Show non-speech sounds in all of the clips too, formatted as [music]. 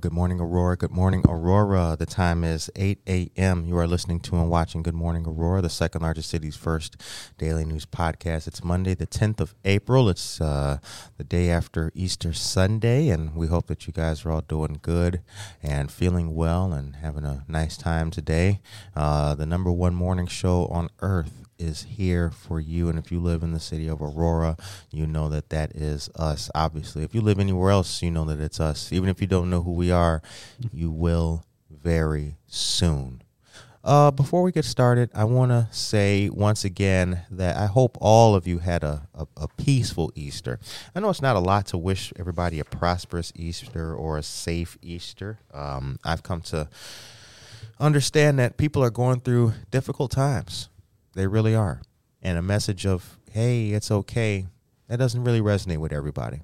Good morning, Aurora. Good morning, Aurora. The time is 8 a.m. You are listening to and watching Good Morning, Aurora, the second largest city's first daily news podcast. It's Monday, the 10th of April. It's uh, the day after Easter Sunday, and we hope that you guys are all doing good and feeling well and having a nice time today. Uh, the number one morning show on earth is here for you. And if you live in the city of Aurora, you know that that is us. Obviously, if you live anywhere else, you know that it's us. Even if you don't know who we are, you will very soon. Uh, before we get started, I want to say once again that I hope all of you had a, a, a, peaceful Easter. I know it's not a lot to wish everybody a prosperous Easter or a safe Easter. Um, I've come to understand that people are going through difficult times. They really are. And a message of, hey, it's okay, that doesn't really resonate with everybody.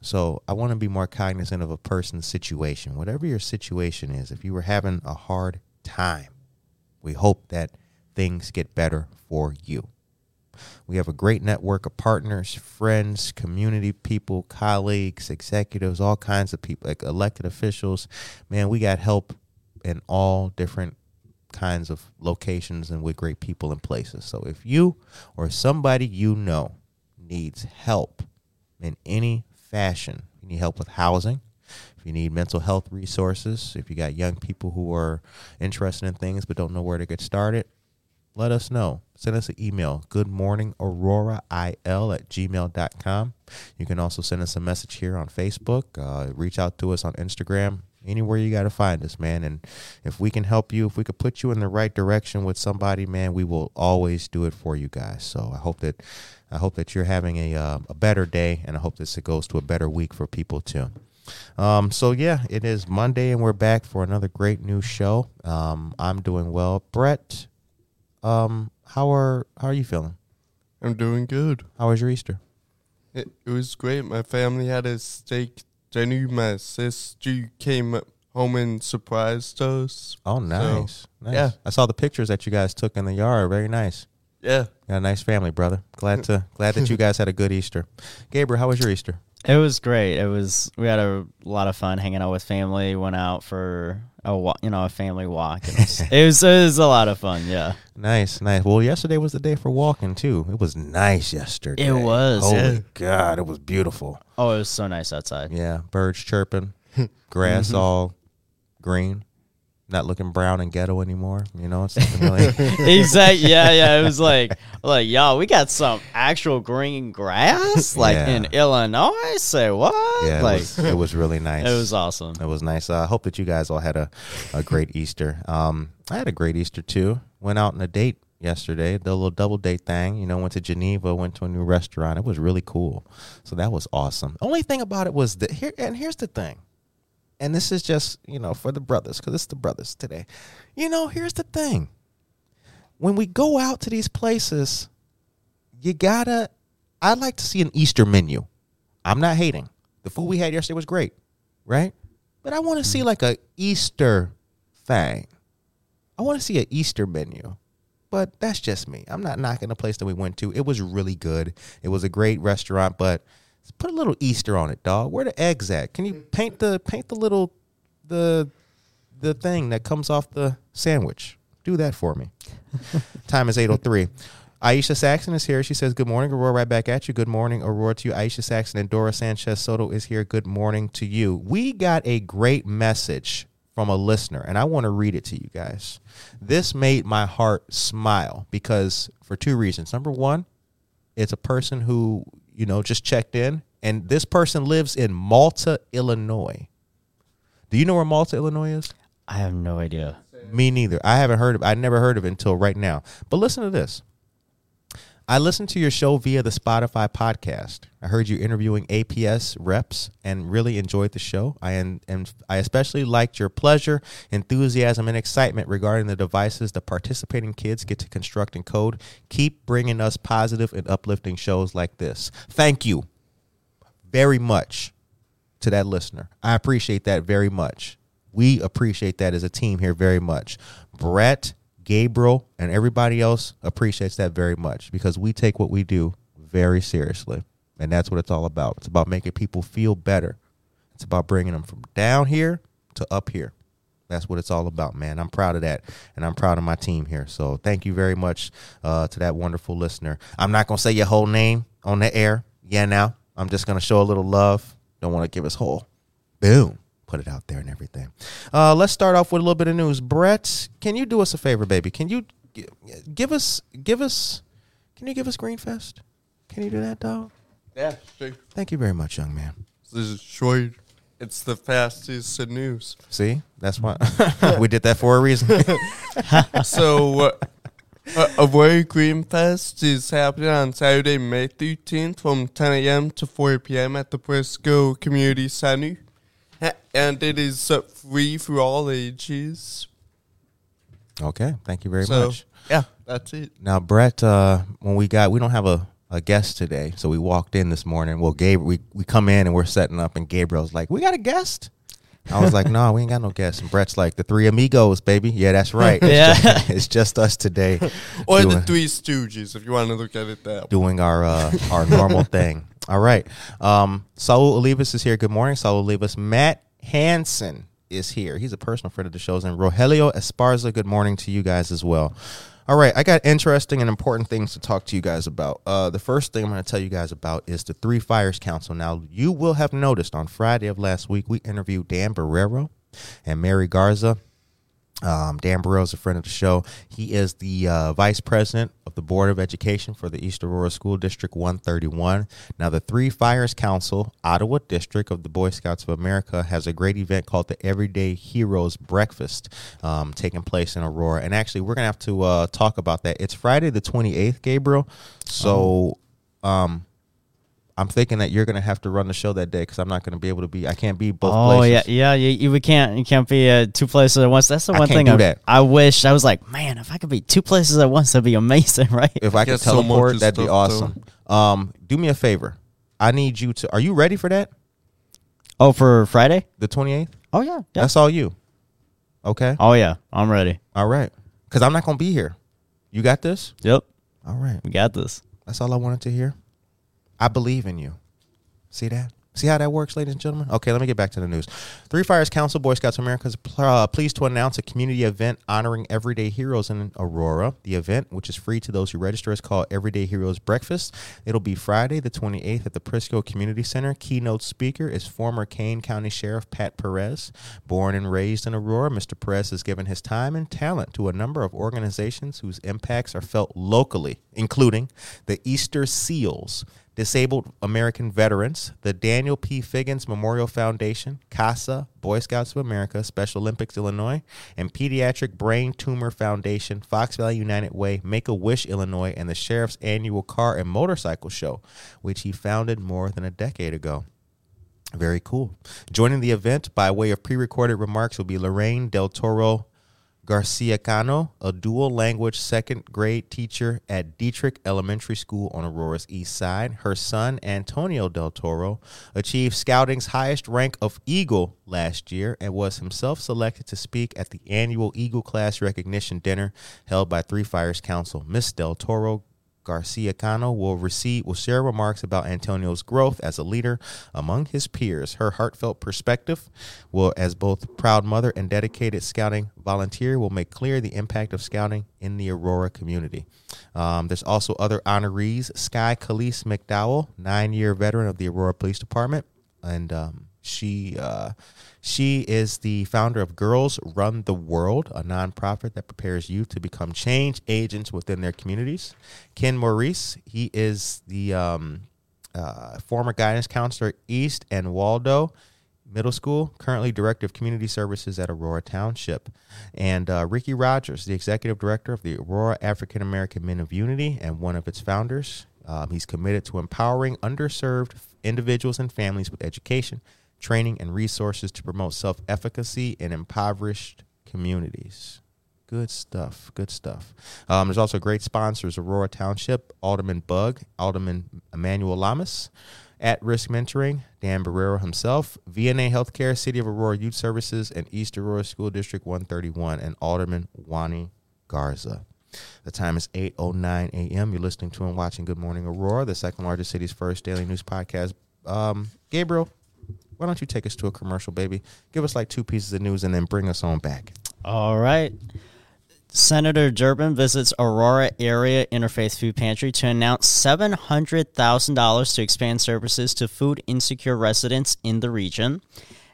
So I want to be more cognizant of a person's situation. Whatever your situation is, if you were having a hard time, we hope that things get better for you. We have a great network of partners, friends, community people, colleagues, executives, all kinds of people, like elected officials. Man, we got help in all different kinds of locations and with great people and places. So if you or somebody you know needs help in any fashion, you need help with housing, if you need mental health resources, if you got young people who are interested in things but don't know where to get started, let us know. Send us an email, goodmorningaurora.il at gmail.com. You can also send us a message here on Facebook. Uh, reach out to us on Instagram anywhere you got to find us, man. And if we can help you, if we could put you in the right direction with somebody, man, we will always do it for you guys. So I hope that I hope that you're having a uh, a better day, and I hope this it goes to a better week for people too. Um, so yeah, it is Monday, and we're back for another great new show. Um, I'm doing well, Brett. Um, how are how are you feeling? I'm doing good. How was your Easter? It, it was great. My family had a steak Jenny, my sister, came home and surprised us. Oh, nice. So, nice. Yeah. I saw the pictures that you guys took in the yard. Very nice. Yeah. Got a nice family, brother. Glad to glad that you guys had a good Easter. Gabriel, how was your Easter? It was great. It was we had a lot of fun hanging out with family. Went out for a walk, you know, a family walk. It was, [laughs] it was, it was a lot of fun. Yeah. Nice, nice. Well, yesterday was the day for walking too. It was nice yesterday. It was. Holy yeah. God, it was beautiful. Oh, it was so nice outside. Yeah, birds chirping, [laughs] grass mm-hmm. all green not looking brown and ghetto anymore. You know, it's really exactly. Yeah, yeah. It was like, like, y'all, we got some actual green grass, [laughs] like yeah. in Illinois. Say what? Yeah, like, it was, it was, really nice. It was awesome. It was nice. I uh, hope that you guys all had a, a great Easter. Um, I had a great Easter too. Went out on a date yesterday, the little double date thing. You know, went to Geneva, went to a new restaurant. It was really cool. So that was awesome. Only thing about it was that here, and here's the thing and this is just, you know, for the brothers, because it's the brothers today. You know, here's the thing. When we go out to these places, you gotta, I'd like to see an Easter menu. I'm not hating. The food we had yesterday was great, right? But I want to see mm-hmm. like a Easter thing. I want to see an Easter menu. But that's just me. I'm not knocking the place that we went to. It was really good. It was a great restaurant, but put a little Easter on it, dog. Where the eggs at? Can you mm-hmm. paint the paint the little the the thing that comes off the sandwich? Do that for me. [laughs] Time is 803. Aisha Saxon is here. She says, Good morning, Aurora. Right back at you. Good morning, Aurora to you. Aisha Saxon and Dora Sanchez Soto is here. Good morning to you. We got a great message from a listener, and I want to read it to you guys. This made my heart smile because for two reasons. Number one, it's a person who you know, just checked in. And this person lives in Malta, Illinois. Do you know where Malta, Illinois is? I have no idea. Me neither. I haven't heard of I never heard of it until right now. But listen to this. I listened to your show via the Spotify podcast. I heard you interviewing APS reps and really enjoyed the show. I and, and I especially liked your pleasure, enthusiasm, and excitement regarding the devices the participating kids get to construct and code. Keep bringing us positive and uplifting shows like this. Thank you very much to that listener. I appreciate that very much. We appreciate that as a team here very much. Brett, Gabriel, and everybody else appreciates that very much because we take what we do very seriously. And that's what it's all about. It's about making people feel better. It's about bringing them from down here to up here. That's what it's all about, man. I'm proud of that, and I'm proud of my team here. So thank you very much uh, to that wonderful listener. I'm not gonna say your whole name on the air. Yeah, now I'm just gonna show a little love. Don't want to give us whole. Boom. Put it out there and everything. Uh, let's start off with a little bit of news. Brett, can you do us a favor, baby? Can you gi- give us give us? Can you give us Greenfest? Can you do that, dog? Yeah, sure. Thank you very much, young man. This is short. It's the fastest in news. See, that's why [laughs] we did that for a reason. [laughs] so, uh, uh, Aurora Green Fest is happening on Saturday, May 13th from 10 a.m. to 4 p.m. at the Prisco Community Center. [laughs] And it is uh, free for all ages. okay, thank you very so, much. yeah, that's it. Now, Brett, uh, when we got, we don't have a, a guest today, so we walked in this morning. Well, Gabe, we we come in and we're setting up, and Gabriel's like, "We got a guest." I was like, "No, we ain't got no guests." And Brett's like, "The three amigos, baby." Yeah, that's [laughs] right. It's Yeah. just, it's just us today, [laughs] Or the Three Stooges, if you want to look at it that way. doing our uh, our normal [laughs] thing. All right, um, Saul Olivas is here. Good morning, Saul Olivas. Matt Hansen is here. He's a personal friend of the shows, and Rogelio Esparza. Good morning to you guys as well. All right, I got interesting and important things to talk to you guys about. Uh, the first thing I'm going to tell you guys about is the Three Fires Council. Now, you will have noticed on Friday of last week, we interviewed Dan Barrero and Mary Garza. Um, Dan Barrero is a friend of the show. He is the uh, vice president of the Board of Education for the East Aurora School District 131. Now, the Three Fires Council, Ottawa District of the Boy Scouts of America, has a great event called the Everyday Heroes Breakfast um, taking place in Aurora. And actually, we're going to have to uh, talk about that. It's Friday the 28th, Gabriel. So, um, I'm thinking that you're going to have to run the show that day because I'm not going to be able to be. I can't be both oh places. yeah, yeah. You, you we can't you can't be uh, two places at once. That's the I one can't thing do I, that. I wish I was like, man, if I could be two places at once, that'd be amazing, [laughs] right? If I could Get so much teleport, that'd be stuff awesome. Um, do me a favor. I need you to. Are you ready for that? Oh, for Friday? The 28th? Oh yeah, yeah. That's all you. Okay. Oh yeah, I'm ready. All right. Because I'm not going to be here. You got this? Yep, All right. we got this. That's all I wanted to hear. I believe in you. See that? See how that works, ladies and gentlemen? Okay, let me get back to the news. Three Fires Council, Boy Scouts of America, is uh, pleased to announce a community event honoring everyday heroes in Aurora. The event, which is free to those who register, is called Everyday Heroes Breakfast. It'll be Friday, the 28th, at the Prisco Community Center. Keynote speaker is former Kane County Sheriff Pat Perez. Born and raised in Aurora, Mr. Perez has given his time and talent to a number of organizations whose impacts are felt locally, including the Easter Seals. Disabled American Veterans, the Daniel P. Figgins Memorial Foundation, CASA, Boy Scouts of America, Special Olympics Illinois, and Pediatric Brain Tumor Foundation, Fox Valley United Way, Make a Wish Illinois, and the Sheriff's Annual Car and Motorcycle Show, which he founded more than a decade ago. Very cool. Joining the event by way of pre recorded remarks will be Lorraine Del Toro Garcia Cano, a dual language second grade teacher at Dieterich Elementary School on Aurora's east side. Her son, Antonio Del Toro, achieved Scouting's highest rank of Eagle last year and was himself selected to speak at the annual Eagle Class Recognition Dinner held by Three Fires Council. Miss Del Toro Garcia Cano will receive will share remarks about Antonio's growth as a leader among his peers. Her heartfelt perspective will as both proud mother and dedicated scouting volunteer will make clear the impact of scouting in the Aurora community. Um, there's also other honorees. Sky Khalees McDowell, nine-year veteran of the Aurora Police Department, and um, she uh, she is the founder of Girls Run the World, a nonprofit that prepares youth to become change agents within their communities. Ken Maurice, he is the um, uh, former guidance counselor at East and Waldo Middle School, currently Director of Community Services at Aurora Township. And uh, Ricky Rogers, the Executive Director of the Aurora African American Men of Unity and one of its founders. Um, he's committed to empowering underserved individuals and families with education, training, and resources to promote self efficacy in impoverished communities. Good stuff. Good stuff. Um, there's also great sponsors Aurora Township, Alderman Bug, Alderman Emmanuel Llamas, At Risk Mentoring, Dan Barrero himself, VNA Healthcare, City of Aurora Youth Services, and East Aurora School District 131, and Alderman Juany Garza. The time is 8.09 a.m. You're listening to and watching Good Morning Aurora, the second largest city's first daily news podcast. Um, Gabriel, why don't you take us to a commercial, baby? Give us like two pieces of news and then bring us on back. All right. Senator Durbin visits Aurora Area Interfaith Food Pantry to announce $700,000 to expand services to food insecure residents in the region.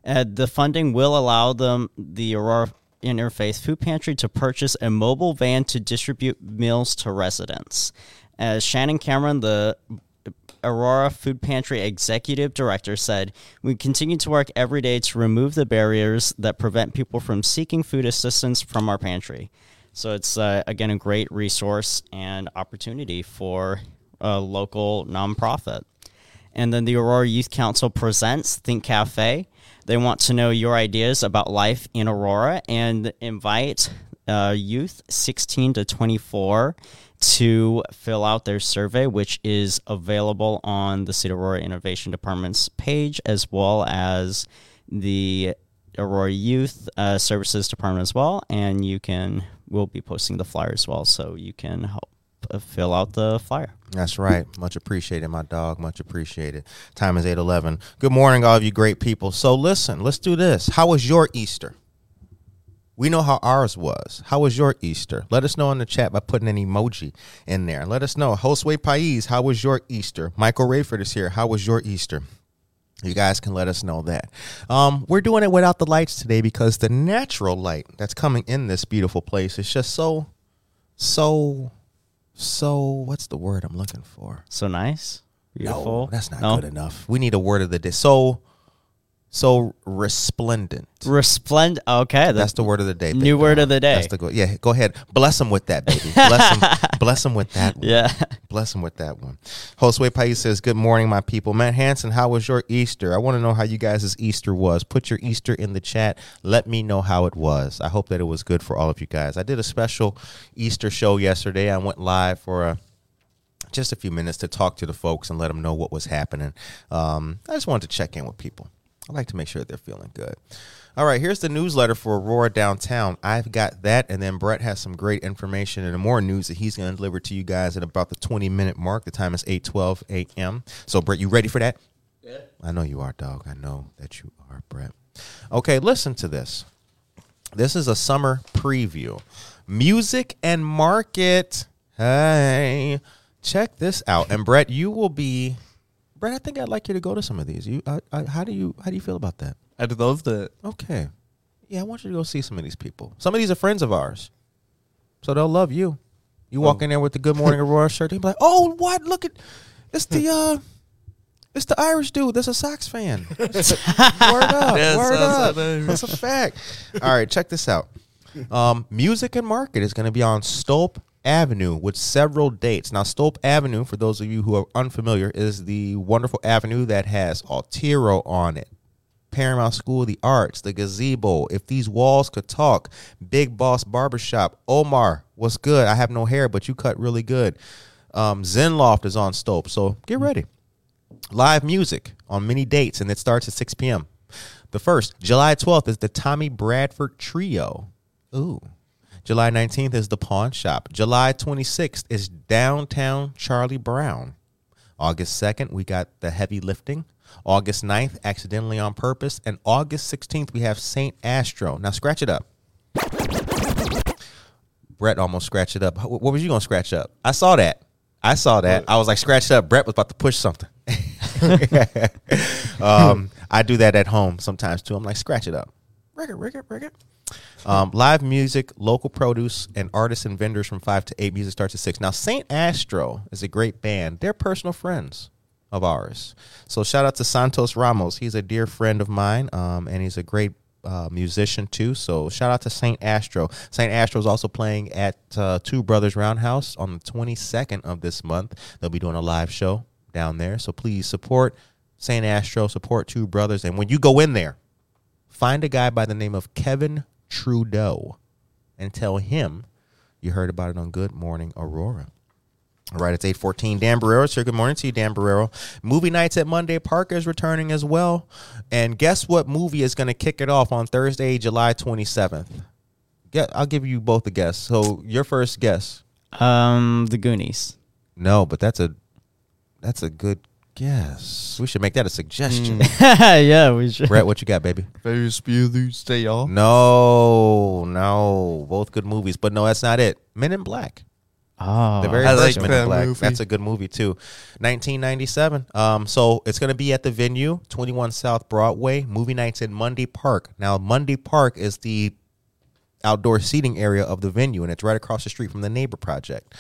Uh, the funding will allow them, the Aurora Interfaith Food Pantry, to purchase a mobile van to distribute meals to residents. As Shannon Cameron, the Aurora Food Pantry Executive Director said, We continue to work every day to remove the barriers that prevent people from seeking food assistance from our pantry. So it's, uh, again, a great resource and opportunity for a local nonprofit. And then the Aurora Youth Council presents Think Cafe. They want to know your ideas about life in Aurora and invite uh, youth 16 to 24 to fill out their survey, which is available on the City Aurora Innovation Department's page as well as the Aurora Youth uh, Services Department as well. And you can, we'll be posting the flyer as well, so you can help uh, fill out the flyer. That's right. Much appreciated, my dog. Much appreciated. Time is 8:11. Good morning, all of you great people. So listen, let's do this. How was your Easter? We know how ours was. How was your Easter? Let us know in the chat by putting an emoji in there. Let us know. Josue Pais, how was your Easter? Michael Rayford is here. How was your Easter? You guys can let us know that. Um, we're doing it without the lights today because the natural light that's coming in this beautiful place is just so, so, so. What's the word I'm looking for? So nice. Beautiful. No, that's not No? good enough. We need a word of the day. So, so resplendent. Resplendent. Okay, That's the word of the day. New word of the day. That's the go- yeah. Go ahead. Bless them with that, baby. Bless them. [laughs] bless them with that. One. yeah. Bless them with that one. Josue Pais says, "Good morning, my people." Matt Hanson, how was your Easter? I want to know how you guys' Easter was. Put your Easter in the chat. Let me know how it was. I hope that it was good for all of you guys. I did a special Easter show yesterday. I went live for a just a few minutes to talk to the folks and let them know what was happening. Um, I just wanted to check in with people. I like to make sure they're feeling good. All right, here's the newsletter for Aurora Downtown. I've got that, and then Brett has some great information and more news that he's going to deliver to you guys at about the 20 minute mark. The time is 8:12 a.m. So, Brett, you ready for that? Yeah. I know you are, dog. I know that you are, Brett. Okay, listen to this. This is a summer preview. Music and market. Hey, check this out. And Brett, you will be. Brett, I think I'd like you to go to some of these. You, I, I, how do you, how do you feel about that? I'd love that. Okay. Yeah, I want you to go see some of these people. Some of these are friends of ours, so they'll love you. You walk Oh. in there with the Good Morning Aurora [laughs] shirt, they'll be like, "Oh, what? Look at, it's the uh, it's the Irish dude. That's a Sox fan. [laughs] word up, Yes, word up. That's a fact. All right, check this out. Um, Music and Market is going to be on Stolp Avenue with several dates. Now, Stolp Avenue, for those of you who are unfamiliar, is the wonderful avenue that has Altiro on it. Paramount School of the Arts, the gazebo, if these walls could talk, Big Boss Barbershop, Omar, what's good? I have no hair, but you cut really good. Um, Zen Loft is on Stolp, so get ready. Live music on many dates, and it starts at 6 p.m. The first, July 12th, is the Tommy Bradford Trio. Ooh. July 19th is the Pawn Shop. July 26th is Downtown Charlie Brown. August 2nd, we got the heavy lifting. August 9th, accidentally on purpose. And August 16th, we have St. Astro. Now, scratch it up. Brett almost scratched it up. What was you going to scratch up? I saw that. I saw that. I was like, scratch it up. Brett was about to push something. [laughs] um, I do that at home sometimes too. I'm like, scratch it up. Rig it, rig it, rig it. Um, live music, local produce, and artists and vendors from 5 to 8. Music starts at 6. Now, St. Astro is a great band. They're personal friends of ours. So shout out to Santos Ramos. He's a dear friend of mine, um, and he's a great uh, musician too. So shout out to Saint Astro. Saint Astro is also playing at uh, Two Brothers Roundhouse on the 22nd of this month. They'll be doing a live show down there. So please support Saint Astro, support Two Brothers, and when you go in there, find a guy by the name of Kevin Trudeau and tell him you heard about it on Good Morning Aurora. All right, it's 814. Dan Barrero's here. Good morning to you, Dan Barrero. Movie nights at Monday Park is returning as well. And guess what movie is going to kick it off on Thursday, July 27th? Get, I'll give you both a guess. So your first guess. Um, The Goonies. No, but that's a that's a good guess. We should make that a suggestion. [laughs] yeah, we should. Brett, what you got, baby? Ferris Bueller's Day Off. No, no, both good movies, but no, that's not it. Men in Black. Oh, The very I first like Men that in Black. movie. That's a good movie too. 1997. Um, so it's going to be at the venue, 21 South Broadway. Movie nights in Monday Park. Now, Monday Park is the outdoor seating area of the venue, and it's right across the street from the Neighbor Project.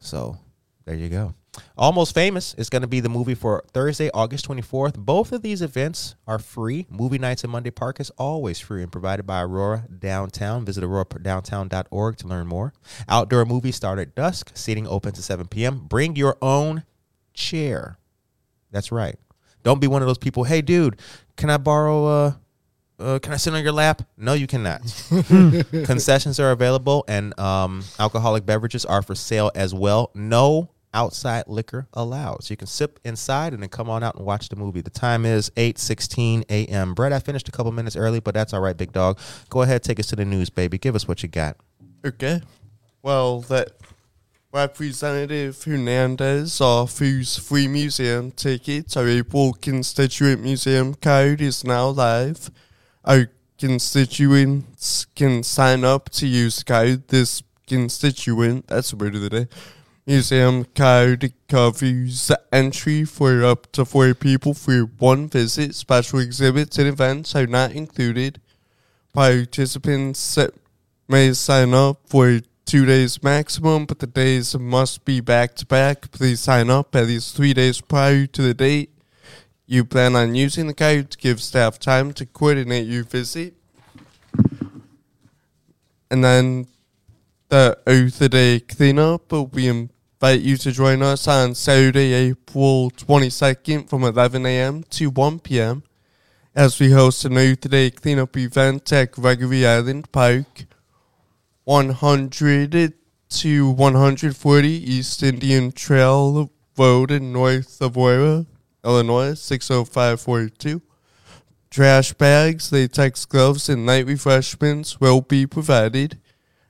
So there you go. Almost Famous is going to be the movie for Thursday, August 24th. Both of these events are free. Movie nights at Monday Park is always free and provided by Aurora Downtown. Visit auroradowntown.org to learn more. Outdoor movies start at dusk. Seating open to 7 p.m. Bring your own chair. That's right. Don't be one of those people. Hey, dude, can I borrow? Uh, uh, can I sit on your lap? No, you cannot. [laughs] Concessions are available, and um, alcoholic beverages are for sale as well. No outside liquor allowed. So you can sip inside and then come on out and watch the movie. The time is 8:16 a.m. Brett, I finished a couple minutes early, but that's all right, big dog. Go ahead, take us to the news, baby. Give us what you got. Okay. Well, that Representative Hernandez offers free museum tickets. a April constituent museum code is now live. Our constituents can sign up to use card. This constituent, that's the word of the day. Museum card covers entry for up to four people for one visit. Special exhibits and events are not included. Participants may sign up for two days maximum, but the days must be back to back. Please sign up at least three days prior to the date. You plan on using the card to give staff time to coordinate your visit. And then the Earth Day cleanup, we invite you to join us on Saturday, April 22nd from 11 a.m. to 1 p.m. as we host an Earth Day cleanup event at Gregory Island Park. 100 to 140 East Indian Trail Road in North Aurora, Illinois, 60542. Trash bags, latex gloves, and night refreshments will be provided.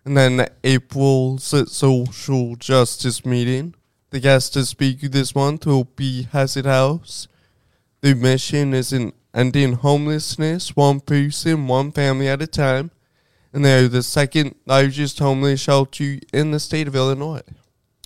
And then April's social justice meeting. The guest speaker this month will be Hesed House. The mission is in ending homelessness, one person, one family at a time and they're the second largest homeless shelter in the state of Illinois.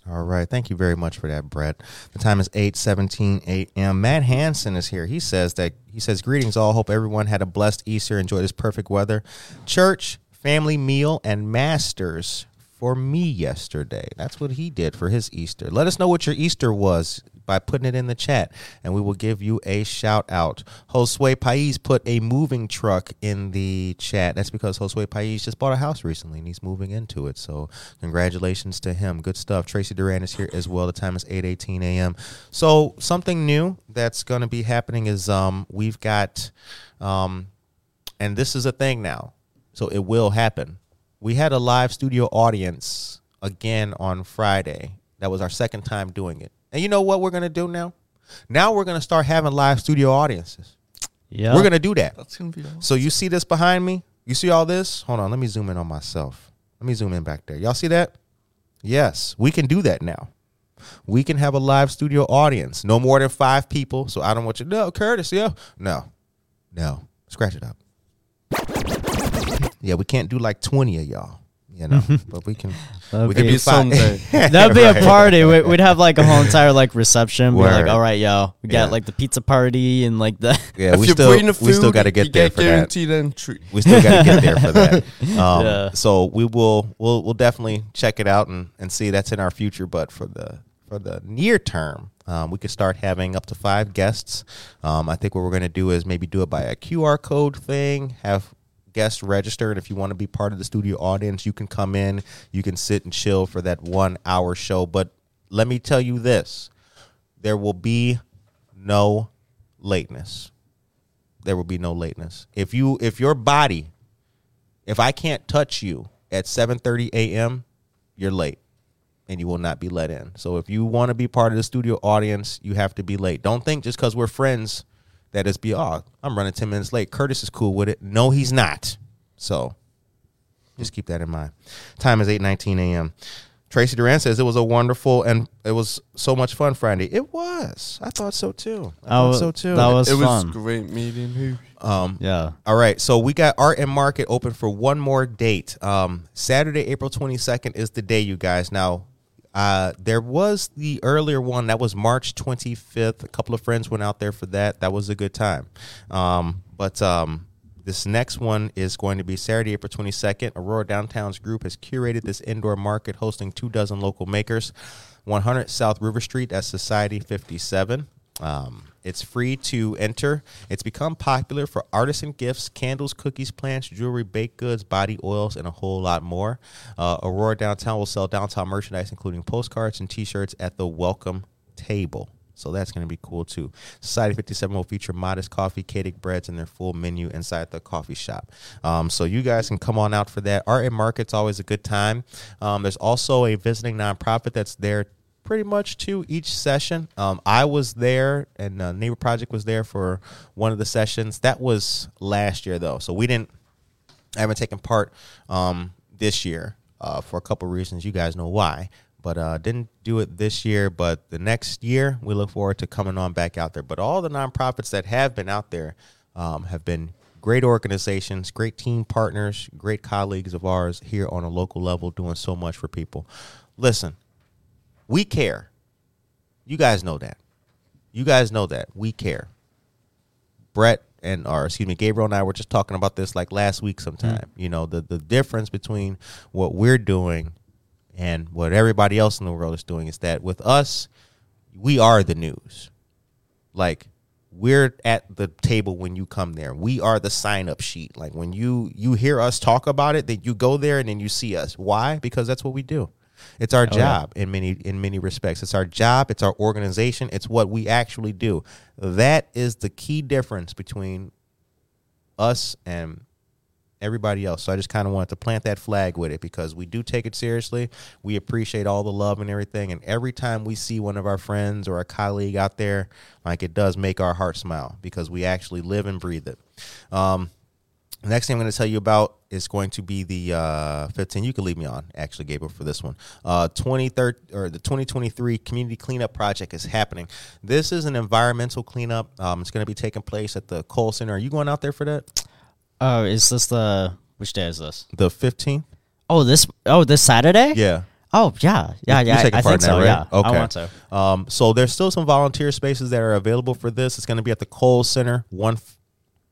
All right. Thank you very much for that, Brett. The time is 8:17 a.m. Matt Hansen is here. He says that he says greetings all. Hope everyone had a blessed Easter. Enjoy this perfect weather. Church, family meal and masters for me yesterday. That's what he did for his Easter. Let us know what your Easter was by putting it in the chat and we will give you a shout out. Josue Pais put a moving truck in the chat. That's because Josue Pais just bought a house recently and he's moving into it. So congratulations to him. Good stuff. Tracy Duran is here as well. The time is 8:18 a.m. So something new that's going to be happening is um we've got um and this is a thing now. So it will happen. We had a live studio audience again on Friday. That was our second time doing it. And you know what we're going to do now? Now we're going to start having live studio audiences. Yeah. We're going to do that. That's gonna be awesome. So you see this behind me? You see all this? Hold on, let me zoom in on myself. Let me zoom in back there. Y'all see that? Yes, we can do that now. We can have a live studio audience, no more than five people. So I don't want you. No, Curtis. Yeah, no, no. Scratch it up. Yeah, we can't do like twenty of y'all. You know, but we can. That'd we can be do five. someday. [laughs] That'd be Right. a party. We- We'd have like a whole entire like reception. Be like, Word. all right, yo, we got Yeah. like the pizza party and like the. [laughs] Yeah, if we still food, we still got to get there for that. guaranteed entry. We still got to get there for that. Um, Yeah. So we will we'll we'll definitely check it out and, and see that's in our future. But for the for the near term, Um, we could start having up to five guests. Um, I think what we're going to do is maybe do it by a QR code thing. Have guests register, and if you want to be part of the studio audience, you can come in. You can sit and chill for that one hour show. But let me tell you this: there will be no lateness. There will be no lateness. If you if your body, if I can't touch you at 7:30 a.m., you're late and you will not be let in. So if you want to be part of the studio audience, you have to be late. Don't think just because we're friends that it's be oh, I'm running 10 minutes late. Curtis is cool with it. No, he's not. So just keep that in mind. Time is 8:19 a.m. Tracy Duran says it was a wonderful and it was so much fun Friday. It was. I thought so too. I thought Oh, so too. that was it was fun. great meeting you. um Yeah. all right, so we got Art and Market open for one more date. Um, Saturday, April twenty second is the day, you guys. Now, uh, there was the earlier one that was March twenty fifth. A couple of friends went out there for that. That was a good time. Um, but um, this next one is going to be Saturday, April twenty second. Aurora Downtown's group has curated this indoor market, hosting two dozen local makers. One hundred South River Street at Society fifty seven. Um, it's free to enter. It's become popular for artisan gifts, candles, cookies, plants, jewelry, baked goods, body oils, and a whole lot more. Uh, Aurora Downtown will sell downtown merchandise, including postcards and T-shirts, at the welcome table. So that's going to be cool too. Society 57 will feature modest coffee, Katic breads, and their full menu inside the coffee shop. Um, so you guys can come on out for that. Art and Market's always a good time. Um, there's also a visiting nonprofit that's there pretty much to each session. Um, I was there, and uh, Neighbor Project was there for one of the sessions. That was last year, though, so we didn't. I haven't taken part um, this year uh, for a couple reasons. You guys know why, but uh, didn't do it this year. But the next year, we look forward to coming on back out there. But all the nonprofits that have been out there um, have been great organizations, great team partners, great colleagues of ours here on a local level, doing so much for people. Listen, we care. You guys know that. You guys know that. We care. Brett and or excuse me, Gabriel and I were just talking about this like last week sometime. Mm-hmm. You know, the the difference between what we're doing and what everybody else in the world is doing is that with us, we are the news. Like we're at the table when you come there. We are the sign up sheet. Like when you you hear us talk about it, then you go there and then you see us. Why? Because that's what we do. It's our yeah. job in many in many respects. It's our job, it's our organization, it's what we actually do. That is the key difference between us and everybody else. So I just kind of wanted to plant that flag with it because we do take it seriously. We appreciate all the love and everything. And every time we see one of our friends or a colleague out there, like it does make our heart smile because we actually live and breathe it. Um, Next thing I'm going to tell you about is going to be the uh, 15. You can leave me on, actually, Gabriel, for this one. Uh, 23rd or the 2023 Community Cleanup Project is happening. This is an environmental cleanup. Um, it's going to be taking place at the Cole Center. Are you going out there for that? Oh, is this the which day is this? The 15th? Oh, this oh this Saturday? Yeah. Oh yeah, yeah, yeah. I part think in so. right? Yeah. Okay. I want to. Um, so there's still some volunteer spaces that are available for this. It's going to be at the Cole Center, one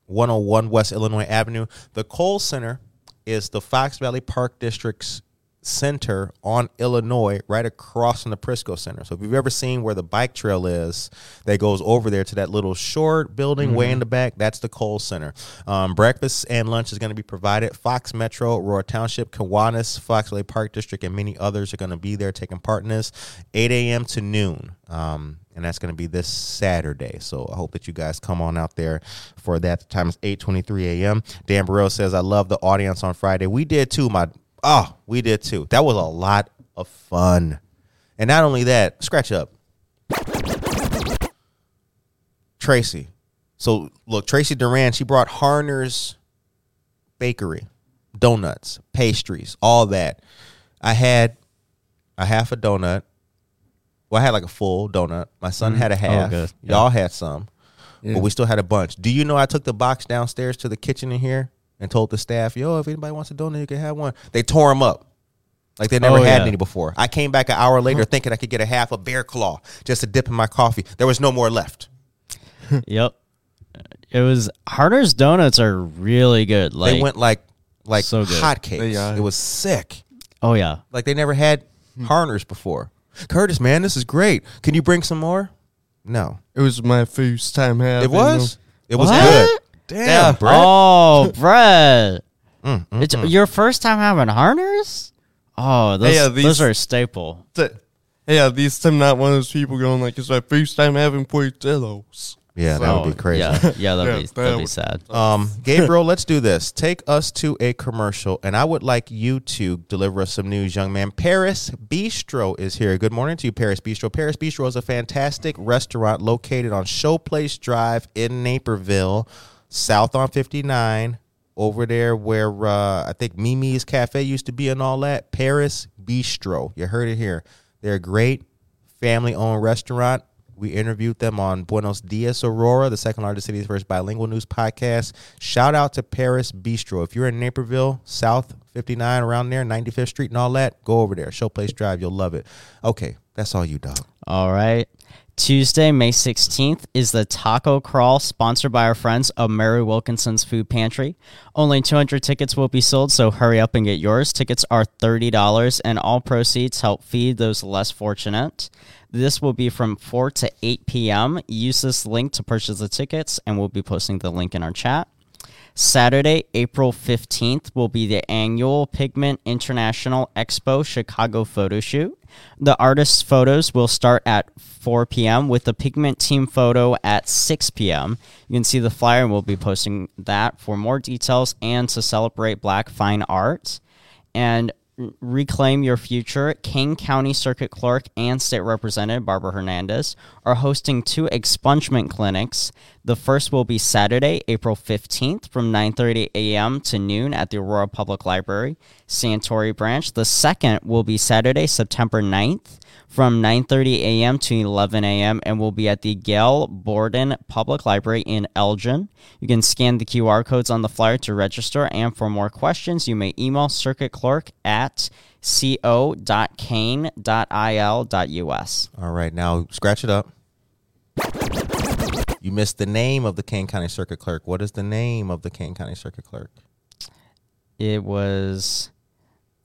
101 West Illinois Avenue. The Cole Center is the Fox Valley Park District's center on Illinois, right across from the Prisco Center. So if you've ever seen where the bike trail is that goes over there to that little short building way in the back, that's the Cole Center. Um, breakfast and lunch is going to be provided. Fox Metro, Aurora Township, Kiwanis, Fox Valley Park District, and many others are going to be there taking part in this. 8 a.m. to noon. Um, and that's going to be this Saturday. So I hope that you guys come on out there for that. The time is 8:23 a.m. Dan Barrero says, "I love the audience on Friday. We did too. My oh, we did too. That was a lot of fun. And not only that, scratch up, Tracy. So look, Tracy Duran, she brought Harner's Bakery, donuts, pastries, all that. I had a half a donut. Well, I had like a full donut. My son mm-hmm. had a oh, half. good. Y'all had some, Yeah. but we still had a bunch. Do you know I took the box downstairs to the kitchen in here and told the staff, "Yo, if anybody wants a donut, you can have one." They tore them up. Like they never Oh, had yeah. any before. I came back an hour later uh-huh. thinking I could get a half a bear claw just to dip in my coffee. There was no more left. [laughs] yep. It was Harner's donuts are really good. Like they went like like So good. hotcakes. They are. It was sick. oh yeah. Like they never had hmm. Harners before. Curtis, man, this is great. Can you bring some more? No, It was my first time having it was. It was What? good. Damn, Brett. Oh, [laughs] Brett. Mm, mm, It's mm. your first time having harners? Oh, those, Hey, uh, those these- are a staple. them. Hey, at least I'm not one of those people going like, it's my first time having portillos. Yeah, that would be crazy. Yeah, yeah that'd, Yeah, be, that that'd be would- sad. Um, Gabriel, let's do this. Take us to a commercial, and I would like you to deliver us some news, young man. Paris Bistro is here. Good morning to you, Paris Bistro. Paris Bistro is a fantastic restaurant located on Showplace Drive in Naperville, south on 59, over there where uh, I think Mimi's Cafe used to be and all that. Paris Bistro. You heard it here. They're a great family owned restaurant. We interviewed them on Buenos Dias Aurora, the second largest city's first bilingual news podcast. Shout out to Paris Bistro. If you're in Naperville, South 59, around there, 95th Street and all that, go over there. Showplace Drive. You'll love it. Okay, that's all you, dog. All right. Tuesday, May 16th is the Taco Crawl sponsored by our friends of Mary Wilkinson's Food Pantry. Only 200 tickets will be sold, so hurry up and get yours. Tickets are $30 and all proceeds help feed those less fortunate. This will be from 4 to 8 p.m. Use this link to purchase the tickets and we'll be posting the link in our chat. Saturday, April 15th, will be the annual Pigment International Expo Chicago photo shoot. The artist's photos will start at 4 p.m. with the Pigment team photo at 6 p.m. You can see the flyer and we'll be posting that for more details and to celebrate Black fine art. And Reclaim Your Future, Kane County Circuit Clerk and State Representative Barbara Hernandez are hosting two expungement clinics. The first will be Saturday, April 15th from 9:30 a.m. to noon at the Aurora Public Library, Santori branch. The second will be Saturday, September 9th from 9:30 a.m. to 11 a.m. and will be at the Gail Borden Public Library in Elgin. You can scan the QR codes on the flyer to register, and for more questions, you may email Circuit Clerk at co.kane.il.us. All right, now scratch it up. You missed the name of the Kane County Circuit Clerk. What is the name of the Kane County Circuit Clerk? It was,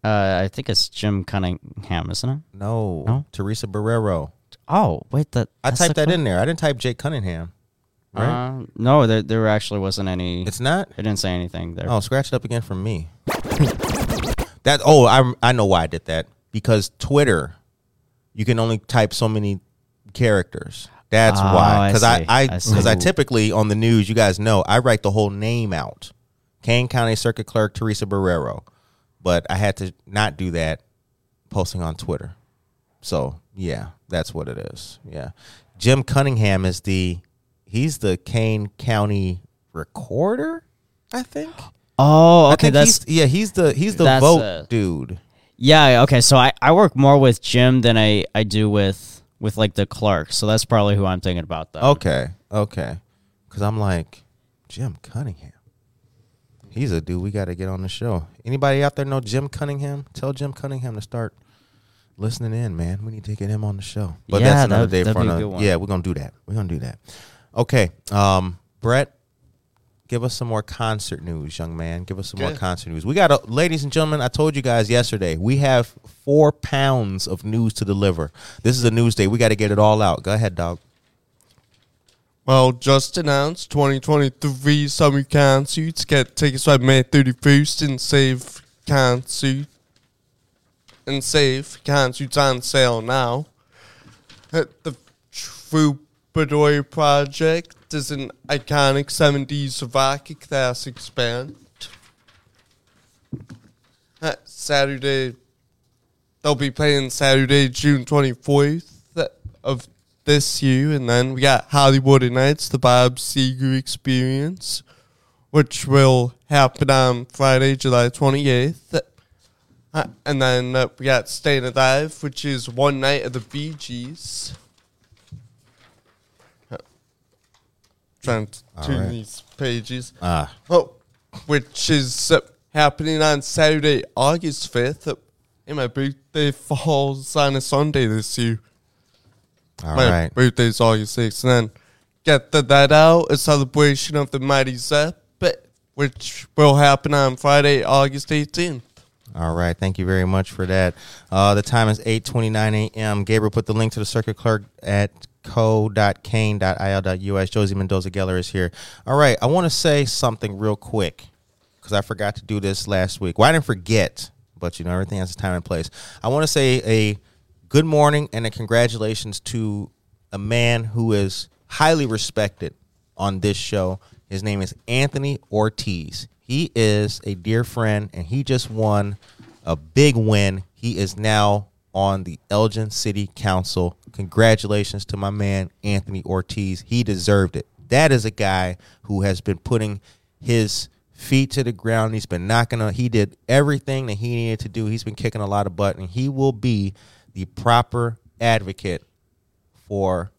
uh, I think it's Jim Cunningham, isn't it? No, No? Teresa Barreiro. Oh, wait, that I that's typed the that in there. I didn't type Jake Cunningham. Right? Uh, no, there, there actually wasn't any. it's not. it didn't say anything there. Oh, scratch it up again from me. that oh, I I know why I did that because Twitter, you can only type so many characters. That's Oh, why. I Because I see. I I because I, typically on the news, you guys know, I write the whole name out. Kane County Circuit Clerk Teresa Barrero, but I had to not do that, posting on Twitter. So yeah, that's what it is. Yeah, Jim Cunningham is the he's the Kane County recorder. I think. Oh, I okay, think that's he's, yeah. He's the he's the vote dude. yeah. Okay, so I, I work more with Jim than I, I do with with like the clerk. So that's probably who I'm thinking about. Though. Okay, okay. Because I'm like Jim Cunningham. He's a dude we got to get on the show. Anybody out there know Jim Cunningham? Tell Jim Cunningham to start listening in, man. We need to get him on the show. But Yeah, that's another that'd- day that'd for be another. Yeah, we're gonna do that. We're gonna do that. Okay, um, Brett. Give us some more concert news, young man. Give us some more concert news. We got, a, ladies and gentlemen. I told you guys yesterday. We have four pounds of news to deliver. This is a news day. We got to get it all out. Go ahead, dog. Well, just announced 2023 summer concerts. Get tickets by May 31st and save concert and save concerts on sale now. Uh, The Troubadour Project is an iconic 70s rock classics band. Saturday, they'll be playing Saturday, June 24th of this year. And then we got Hollywood Nights, the Bob Seger experience, which will happen on Friday, July 28th. Uh, and then uh, we got Staying Alive, which is one night of the Bee Gees. Uh, trying to All turn right. these pages. Ah, Oh, which is uh, happening on Saturday, August 5th. Uh, and my birthday falls on a Sunday this year. All my right. birthday's August 6th. And then get the, that out, a celebration of the Mighty Zepp, which will happen on Friday, August 18th. All right. Thank you very much for that. Uh, the time is 8:29 a.m. Gabriel put the link to the circuit clerk at co.kane.il.us. Josie Mendoza Geller is here. All right, I want to say something real quick because I forgot to do this last week. Well, I didn't forget, but you know everything has a time and place. I want to say a good morning and a congratulations to a man who is highly respected on this show. His name is Anthony Ortiz. He is a dear friend, and he just won a big win. He is now on the Elgin City Council. Congratulations to my man, Anthony Ortiz. He deserved it. That is a guy who has been putting his feet to the ground. He's been knocking on, he did everything that he needed to do. He's been kicking a lot of butt, and he will be the proper advocate for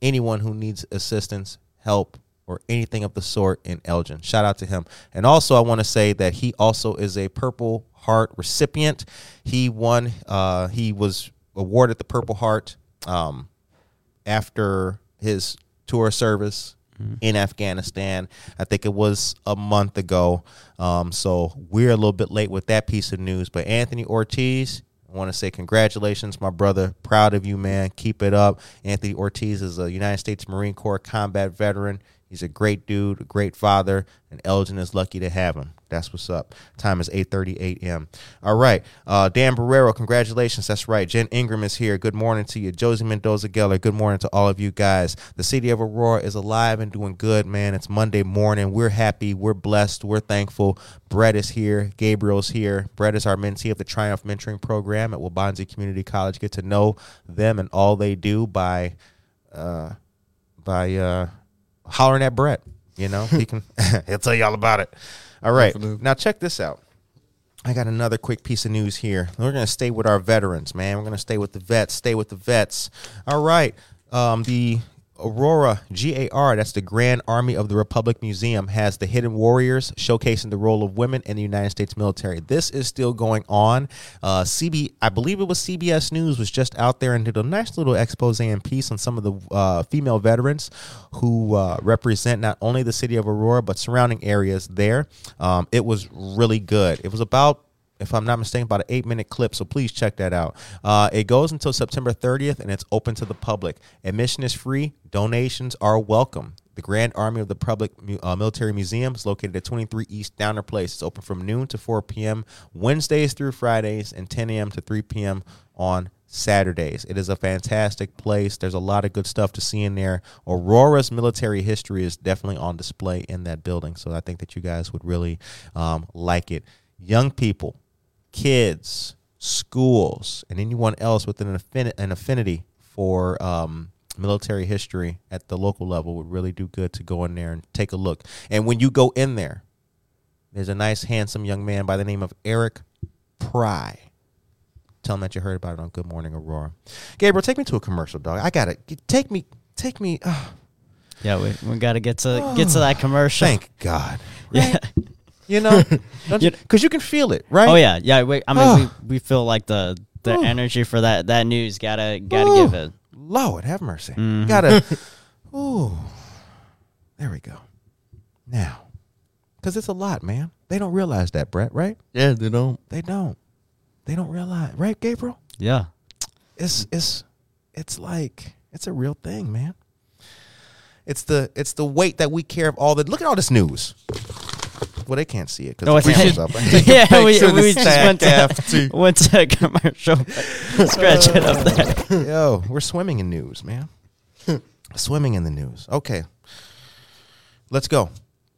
anyone who needs assistance, help, or anything of the sort in Elgin. Shout out to him. And also, I want to say that he also is a Purple Heart recipient. He won, uh, he was awarded the Purple Heart um, after his tour service in Afghanistan. I think it was a month ago. Um, so we're a little bit late with that piece of news. But Anthony Ortiz, I want to say congratulations, my brother. Proud of you, man. Keep it up. Anthony Ortiz is a United States Marine Corps combat veteran. He's a great dude, a great father, and Elgin is lucky to have him. That's what's up. Time is 8.30 a.m. All right. Uh, Dan Barrero, congratulations. That's right. Jen Ingram is here. Good morning to you. Josie Mendoza Geller, good morning to all of you guys. The city of Aurora is alive and doing good, man. It's Monday morning. We're happy. We're blessed. We're thankful. Brett is here. Gabriel's here. Brett is our mentee of the Triumph Mentoring Program at Waubonsee Community College. Get to know them and all they do by... Uh, by uh, hollering at Brett. You know, he can [laughs] he'll tell you all about it. All right. Now check this out. I got another quick piece of news here. We're gonna stay with our veterans, man. We're gonna stay with the vets, stay with the vets. All right. Um, the Aurora GAR, that's the Grand Army of the Republic Museum, has the Hidden Warriors showcasing the role of women in the United States military. This is still going on. Uh, CB, I believe it was CBS News, was just out there and did a nice little expose and piece on some of the uh, female veterans who uh, represent not only the city of Aurora but surrounding areas there. Um, it was really good. It was about if I'm not mistaken, about an eight minute clip. So please check that out. Uh, it goes until September 30th and it's open to the public. Admission is free, donations are welcome. The Grand Army of the Public uh, Military Museum is located at 23 East Downer Place. It's open from noon to 4 p.m. Wednesdays through Fridays and 10 a.m. to 3 p.m. on Saturdays. It is a fantastic place. There's a lot of good stuff to see in there. Aurora's military history is definitely on display in that building. So I think that you guys would really um, like it. Young people, kids, schools, and anyone else with an, affin- an affinity for um, military history at the local level would really do good to go in there and take a look. And when you go in there, there's a nice, handsome young man by the name of Eric Pry. Tell him that you heard about it on Good Morning Aurora. Gabriel, take me to a commercial, dog. I got it. Take me, take me. Uh, Yeah, we, we got to get to get to that commercial. thank God. [laughs] Yeah. You know, [laughs] because you can feel it, right? Oh yeah, yeah. We, I mean, we, [sighs] we feel like the the Oh. energy for that that news gotta gotta Oh. give it. Lord, have mercy. Mhm. Gotta. [laughs] Ooh, there we go. Now, because it's a lot, man. They don't realize that, Brett. Right? Yeah, they don't. They don't. They don't realize, right, Gabriel? Yeah. It's it's it's like it's a real thing, man. It's the it's the weight that we care of all the. Look at all this news. Well, they can't see it because it's- the camera's up. [laughs] yeah, we, to the we just went to, after. went to a commercial. [laughs] Scratch it up there. [laughs] Yo, we're swimming in news, man. swimming in the news. Okay. Let's go.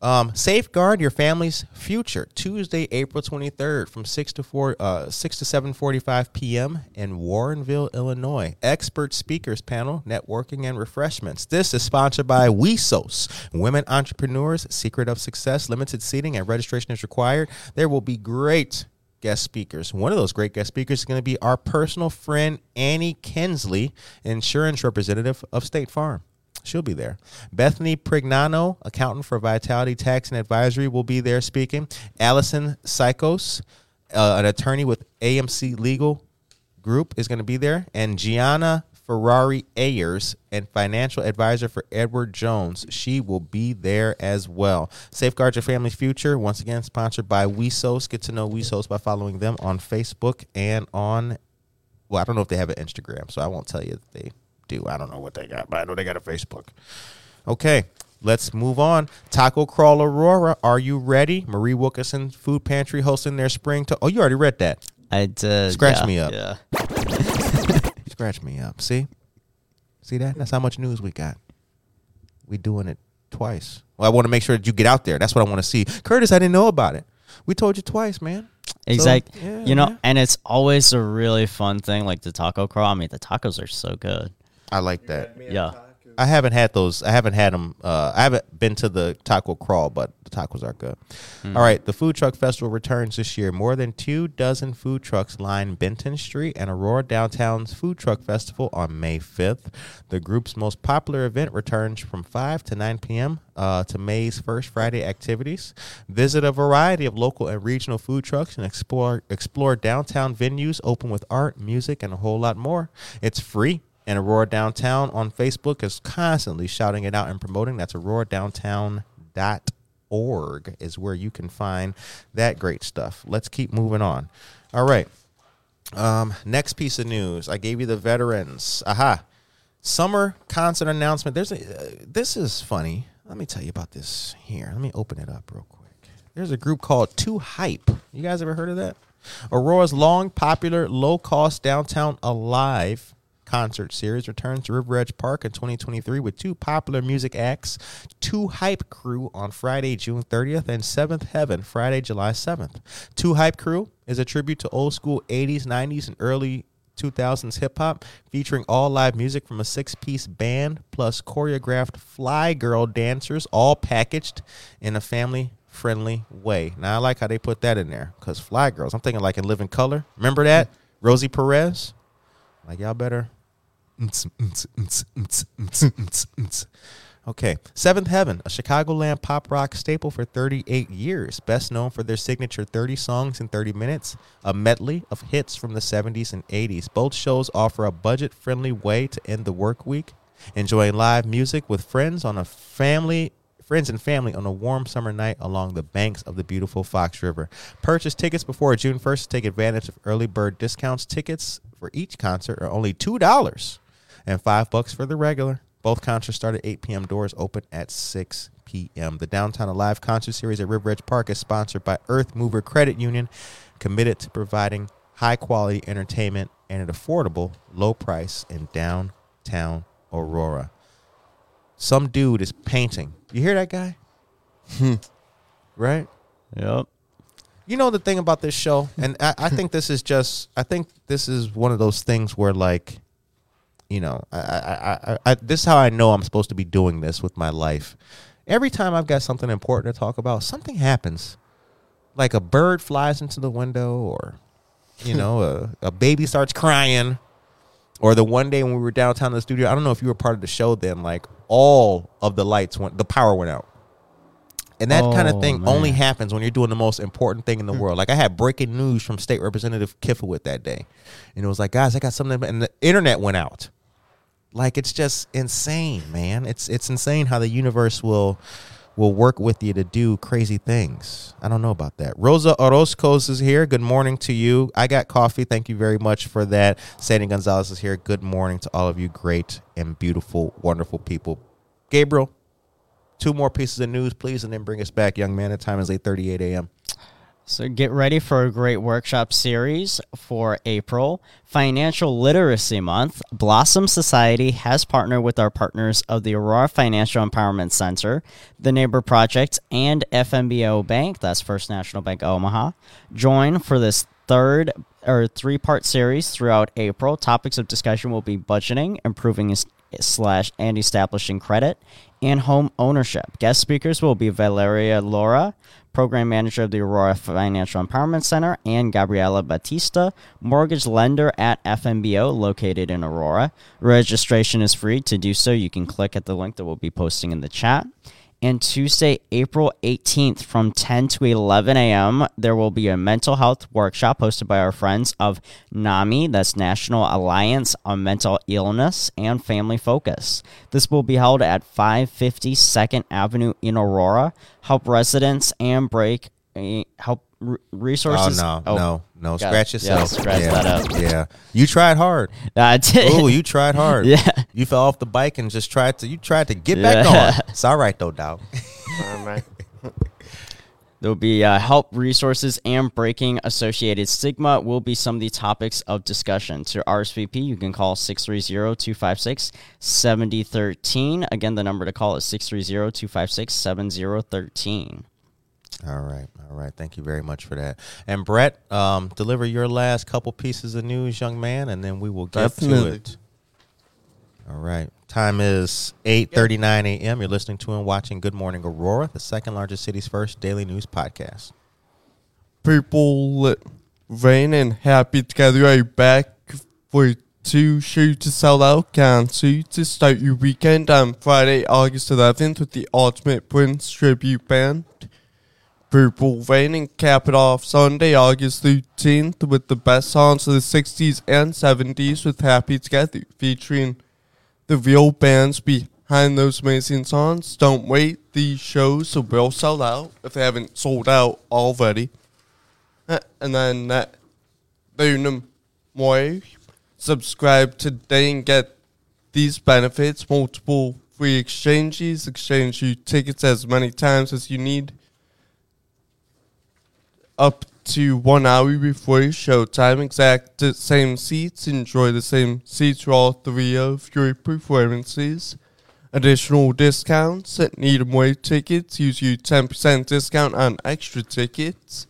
Um, safeguard your family's future. Tuesday, April twenty third, from six to four, uh, six to seven forty five p.m. in Warrenville, Illinois. Expert speakers panel, networking and refreshments. This is sponsored by WeSos, Women Entrepreneurs, Secret of Success. Limited seating and registration is required. There will be great guest speakers. One of those great guest speakers is going to be our personal friend Annie Kensley, insurance representative of State Farm. She'll be there. Bethany Prignano, accountant for Vitality Tax and Advisory, will be there speaking. Allison Psychos, uh, an attorney with AMC Legal Group, is going to be there. And Gianna Ferrari Ayers, and financial advisor for Edward Jones, she will be there as well. Safeguard Your Family's Future, once again, sponsored by WeSos. Get to know WeSos by following them on Facebook and on, well, I don't know if they have an Instagram, so I won't tell you that they do. I don't know what they got, but I know they got a Facebook. Okay, let's move on. Taco Crawl Aurora, are you ready? Marie Wilkinson Food Pantry hosting their spring to. Oh, you already read that. I did. Scratch yeah, me up. Yeah. [laughs] Scratch me up. See? See that? That's how much news we got. We doing it twice. Well, I want to make sure that you get out there. That's what I want to see. Curtis, I didn't know about it. We told you twice, man. Exactly. yeah, you know, man. and it's always a really fun thing, like the taco crawl. I mean, the tacos are so good. I like that. Yeah. I haven't had those. I haven't had them. Uh, I haven't been to the taco crawl, but the tacos are good. All right, the food truck festival returns this year. More than two dozen food trucks line Benton Street and Aurora Downtown's Food Truck Festival on May 5th. The group's most popular event returns from 5 to 9 p.m. Uh, to May's first Friday activities. Visit a variety of local and regional food trucks and explore explore downtown venues open with art, music, and a whole lot more. It's free. And Aurora Downtown on Facebook is constantly shouting it out and promoting. That's auroradowntown.org is where you can find that great stuff. Let's keep moving on. All right. Um, next piece of news. I gave you the veterans. Aha. Summer concert announcement. There's a uh, this is funny. Let me tell you about this here. Let me open it up real quick. There's a group called Two Hype. You guys ever heard of that? Aurora's long popular low cost downtown alive concert series returns to River Edge Park in 2023 with two popular music acts, Two Hype Crew on Friday, June 30th, and Seventh Heaven Friday, July 7th. Two Hype Crew is a tribute to old school 80s, 90s, and early 2000s hip hop, featuring all live music from a six piece band plus choreographed fly girl dancers, all packaged in a family friendly way. Now, I like how they put that in there because fly girls, I'm thinking like in Living Color. Remember that? Mm-hmm. Rosie Perez? Like, y'all better. Okay. Seventh Heaven, a Chicagoland pop rock staple for 38 years, best known for their signature 30 songs in 30 minutes, a medley of hits from the 70s and 80s. Both shows offer a budget friendly way to end the work week, enjoying live music with friends on a family friends and family on a warm summer night along the banks of the beautiful Fox River. Purchase tickets before June 1st to take advantage of early bird discounts. Tickets for each concert are only $2 and 5 bucks for the regular. Both concerts start at 8 p.m. Doors open at 6 p.m. The Downtown Alive concert series at River Edge Park is sponsored by Earth Mover Credit Union, committed to providing high quality entertainment and an affordable low price in downtown Aurora. Some dude is painting. You hear that guy? Hmm. right? Yep. You know the thing about this show, and I, I think this is just I think this is one of those things where like, you know, I, I, I, I this is how I know I'm supposed to be doing this with my life. Every time I've got something important to talk about, something happens. Like a bird flies into the window, or you know, [laughs] a, a baby starts crying, or the one day when we were downtown in the studio. I don't know if you were part of the show then. Like all of the lights went, the power went out. And that kind of Oh, thing only happens when you're doing the most important thing in the hmm. world. Like I had breaking news from State Representative Kifowit that day, and it was like, guys, I got something, and the internet went out. Like it's just insane, man. It's it's insane how the universe will will work with you to do crazy things. I don't know about that. Rosa Orozco's is here. Good morning to you. I got coffee. Thank you very much for that. Sandy Gonzalez is here. Good morning to all of you great and beautiful, wonderful people. Gabriel, two more pieces of news, please, and then bring us back, young man. The time is 8:38 a.m. So get ready for a great workshop series for April. Financial Literacy Month. Blossom Society has partnered with our partners of the Aurora Financial Empowerment Center, the Neighbor Project, and FNBO Bank, that's First National Bank of Omaha. Join for this third or three part series throughout April. Topics of discussion will be budgeting, improving slash and establishing credit, and home ownership. Guest speakers will be Valeria Laura, program manager of the Aurora Financial Empowerment Center, and Gabriela Batista, mortgage lender at FNBO located in Aurora. Registration is free. To do so, you can click at the link that we'll be posting in the chat. And Tuesday, April 18th from 10 to 11 a.m., there will be a mental health workshop hosted by our friends of NAMI, that's National Alliance on Mental Illness and Family Focus. This will be held at 550 Second Avenue in Aurora. Help residents and break, help r- Oh resources. no, no, no! Got- Scratch yeah, yourself. scratch yeah, that up. Yeah, you tried hard. [laughs] Uh, Oh, you tried hard. [laughs] yeah. You fell off the bike and just tried to you tried to get back on. [laughs] It's all right though, dog. All right. [laughs] There'll be uh, help, resources, and breaking associated stigma will be some of the topics of discussion. To RSVP, you can call 630-256-7013. Again, the number to call is 630-256-7013. All right, all right. Thank you very much for that. And Brett, um, deliver your last couple pieces of news, young man, and then we will get to it. All right. Time is 8:39 a.m. You're listening to and watching Good Morning Aurora, the second largest city's first daily news podcast. Purple Rain and Happy Together are back for two show to sell out concert to start your weekend on Friday, August 11th with the Ultimate Prince Tribute Band. Purple Rain and cap it off Sunday, August 13th with the best songs of the 60s and 70s with Happy Together featuring the real bands behind those amazing songs. Don't wait, these shows will sell out if they haven't sold out already. Uh, And then that Boonham more. Subscribe today and get these benefits. Multiple free exchanges. Exchange your tickets as many times as you need. Up to one hour before your showtime. Exact same seats. Enjoy the same seats for all three of your performances. Additional discounts. Need more tickets. Use your 10% discount on extra tickets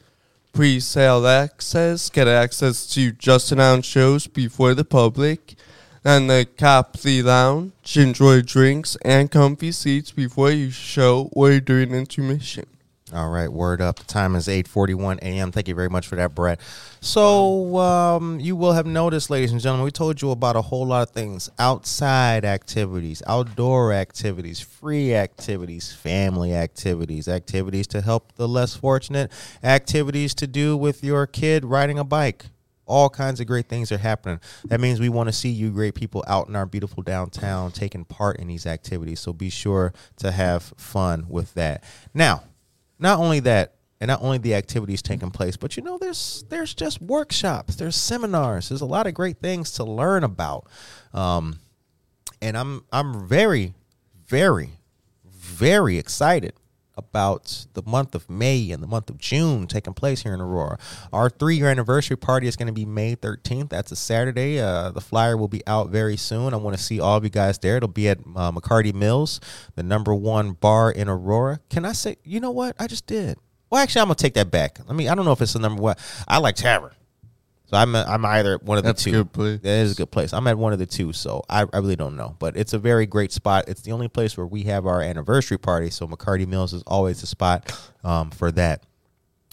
pre-sale access, get access to just announced shows before the public, and the Copley Lounge, enjoy drinks and comfy seats before your show or during intermission. All right, word up. The time is 8:41 a.m. Thank you very much for that, Brett. So, um, you will have noticed, ladies and gentlemen, we told you about a whole lot of things: outside activities, outdoor activities, free activities, family activities, activities to help the less fortunate, activities to do with your kid riding a bike. All kinds of great things are happening. That means we want to see you great people out in our beautiful downtown taking part in these activities. So be sure to have fun with that. Now, not only that and not only the activities taking place but you know there's there's just workshops there's seminars there's a lot of great things to learn about. Um, and i'm i'm very very very excited about the month of May and the month of June taking place here in Aurora. Our three year anniversary party is going to be May 13th. That's a Saturday. Uh, the flyer will be out very soon. I want to see all of you guys there. It'll be at uh, McCarty Mills, the number one bar in Aurora. Can I say, you know what? I just did. Well, actually, I'm going to take that back. Let me, I don't know if it's the number one. I like Tavern. So I'm, I'm either one of the That's a two. good place. That is a good place. I'm at one of the two, so I, I really don't know. But it's a very great spot. It's the only place where we have our anniversary party. So McCarty Mills is always the spot um, for that.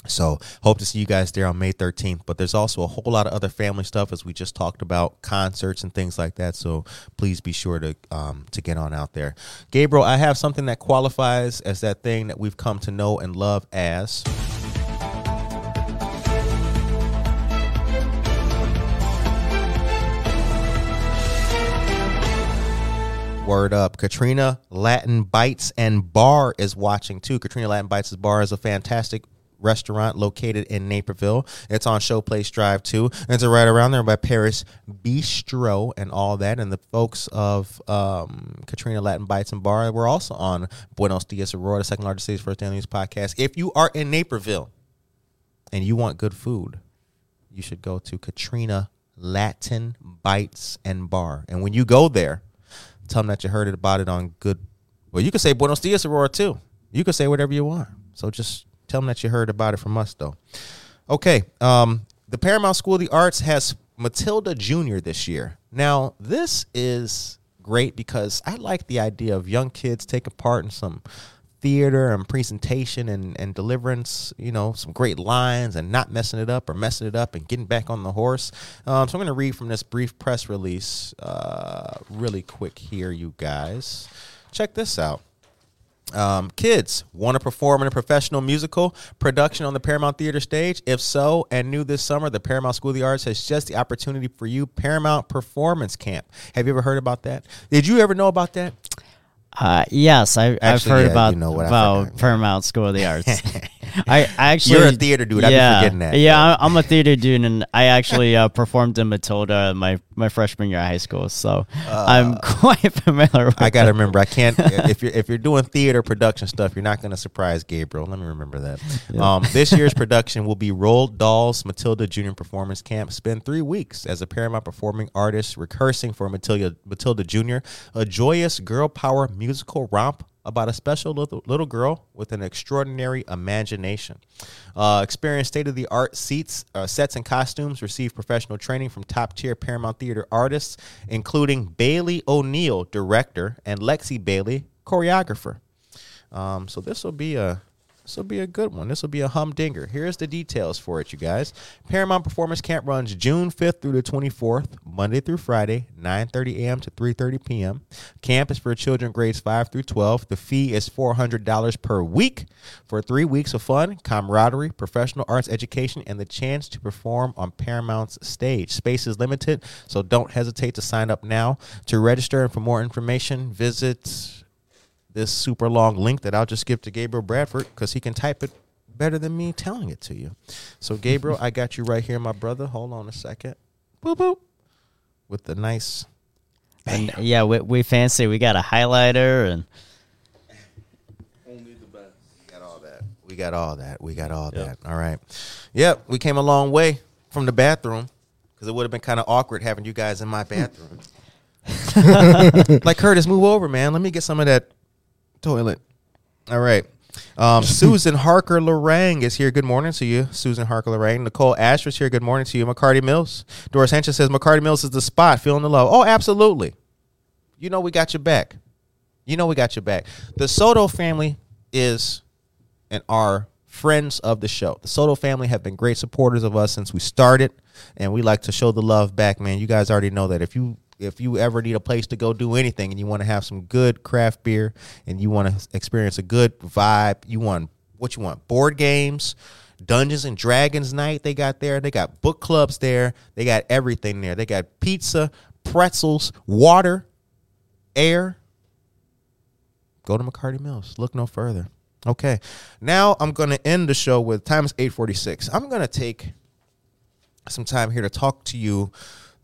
So hope to see you guys there on May 13th. But there's also a whole lot of other family stuff as we just talked about, concerts and things like that. So please be sure to um, to get on out there. Gabriel, I have something that qualifies as that thing that we've come to know and love as. Word up. Katrina Latin Bites and Bar is watching too. Katrina Latin Bites and Bar is a fantastic restaurant located in Naperville. It's on Showplace Drive too. and It's right around there by Paris Bistro and all that. And the folks of um, Katrina Latin Bites and Bar were also on Buenos Dias Aurora, the second largest city's first daily news podcast. If you are in Naperville and you want good food, you should go to Katrina Latin Bites and Bar. And when you go there, tell them that you heard about it on good. Well, you can say Buenos Dias Aurora too. You can say whatever you want. So just tell them that you heard about it from us, though. Okay. Um, the Paramount School of the Arts has Matilda Jr. this year. Now, this is great because I like the idea of young kids taking part in some theater and presentation and, and deliverance, you know, some great lines and not messing it up or messing it up and getting back on the horse. Um, so I'm going to read from this brief press release uh, really quick here, you guys. Check this out. Um, kids want to perform in a professional musical production on the Paramount Theater stage? If so, and new this summer, the Paramount School of the Arts has just the opportunity for you Paramount Performance Camp. Have you ever heard about that? Did you ever know about that? Uh, yes, I, I've heard yeah, about, you know about. Paramount School of the Arts. [laughs] [laughs] I, I actually You're a theater dude. I've been yeah, forgetting that. Yeah, I'm- a theater dude, and I actually uh, performed in Matilda my my freshman year of high school, so I'm [laughs] quite familiar. with Uh, I gotta it. remember. I can't. [laughs] if you're if you're doing theater production stuff, you're not gonna surprise Gabriel. Let me remember that. Um, this year's production will be Roald Dahl's Matilda Junior Performance Camp. Spend three weeks as a Paramount performing artist, rehearsing for Matilda Matilda Junior, a joyous girl power musical romp about a special little, little girl with an extraordinary imagination. Uh, state of the art seats, uh, sets, and costumes. Receive professional training from top tier Paramount Theater artists, including Bailey O'Neill, director, and Lexi Bailey, choreographer. Um, so this will be a this will be a good one. This will be a humdinger. Here's the details for it, you guys. Paramount Performance Camp runs June 5th through the 24th, Monday through Friday, 9:30 a.m. to 3:30 p.m. Camp is for children grades 5 through 12. The fee is $400 per week for 3 weeks of fun, camaraderie, professional arts education and the chance to perform on Paramount's stage. Space is limited, so don't hesitate to sign up now. To register and for more information, visit this super long link that I'll just give to Gabriel Bradford because he can type it better than me telling it to you. So, Gabriel, [laughs] I got you right here, my brother. Hold on a second. Boop, boop. With the nice. And, yeah, we, we fancy. We got a highlighter and Only the best. We got all that. We got all that. We got all that. All right. Yep. We came a long way from the bathroom because it would have been kind of awkward having you guys in my bathroom. [laughs] [laughs] like, Curtis, move over, man. Let me get some of that toilet. All right. Um, [laughs] Susan Harker Lorang is here. Good morning to you, Susan Harker Lorang. Nicole Asher is here. Good morning to you, McCarty Mills. Doris Henson says McCarty Mills is the spot. Feeling the love. Oh, absolutely. You know we got your back. You know we got your back. The Soto family is and are friends of the show. The Soto family have been great supporters of us since we started, and we like to show the love back, man. You guys already know that if you if you ever need a place to go do anything and you want to have some good craft beer and you want to experience a good vibe, you want what you want, board games, Dungeons and Dragons night they got there. They got book clubs there. They got everything there. They got pizza, pretzels, water, air, go to McCarty Mills. Look no further. Okay. Now I'm going to end the show with time is 846. I'm going to take some time here to talk to you.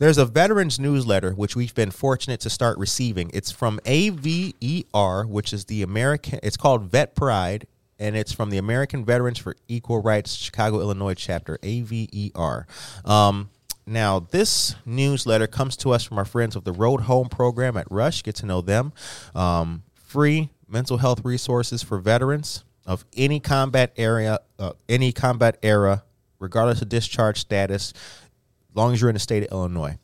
There's a veterans newsletter which we've been fortunate to start receiving. It's from AVER, which is the American it's called Vet Pride and it's from the American Veterans for Equal Rights Chicago Illinois chapter AVER. Um now, this newsletter comes to us from our friends of the Road Home program at Rush. Get to know them. Um, free mental health resources for veterans of any combat area, uh, any combat era, regardless of discharge status, long as you're in the state of Illinois.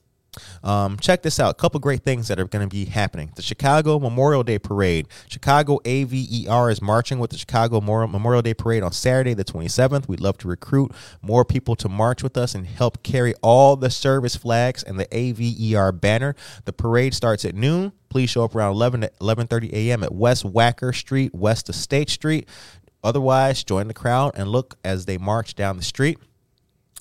Um, check this out. A couple great things that are going to be happening. The Chicago Memorial Day Parade. Chicago AVER is marching with the Chicago Memorial Day Parade on Saturday, the 27th. We'd love to recruit more people to march with us and help carry all the service flags and the AVER banner. The parade starts at noon. Please show up around 11 to 11:30 a.m. at West Wacker Street, west of State Street. Otherwise, join the crowd and look as they march down the street.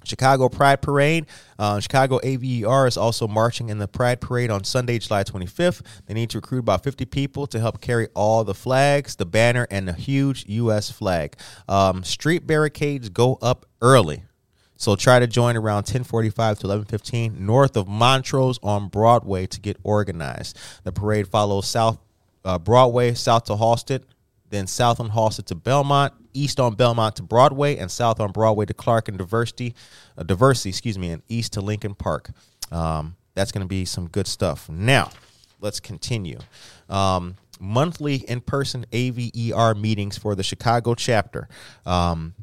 Chicago Pride Parade. Uh, Chicago AVER is also marching in the Pride Parade on Sunday, July 25th. They need to recruit about 50 people to help carry all the flags, the banner, and the huge U.S. flag. Um, street barricades go up early. So try to join around 1045 to 1115 north of Montrose on Broadway to get organized. The parade follows South uh, Broadway, south to Halsted, then south on Halsted to Belmont, east on Belmont to Broadway, and south on Broadway to Clark and Diversity, uh, Diversey, excuse me, and east to Lincoln Park. Um, that's going to be some good stuff. Now, let's continue. Um, monthly in-person AVER meetings for the Chicago chapter. Um,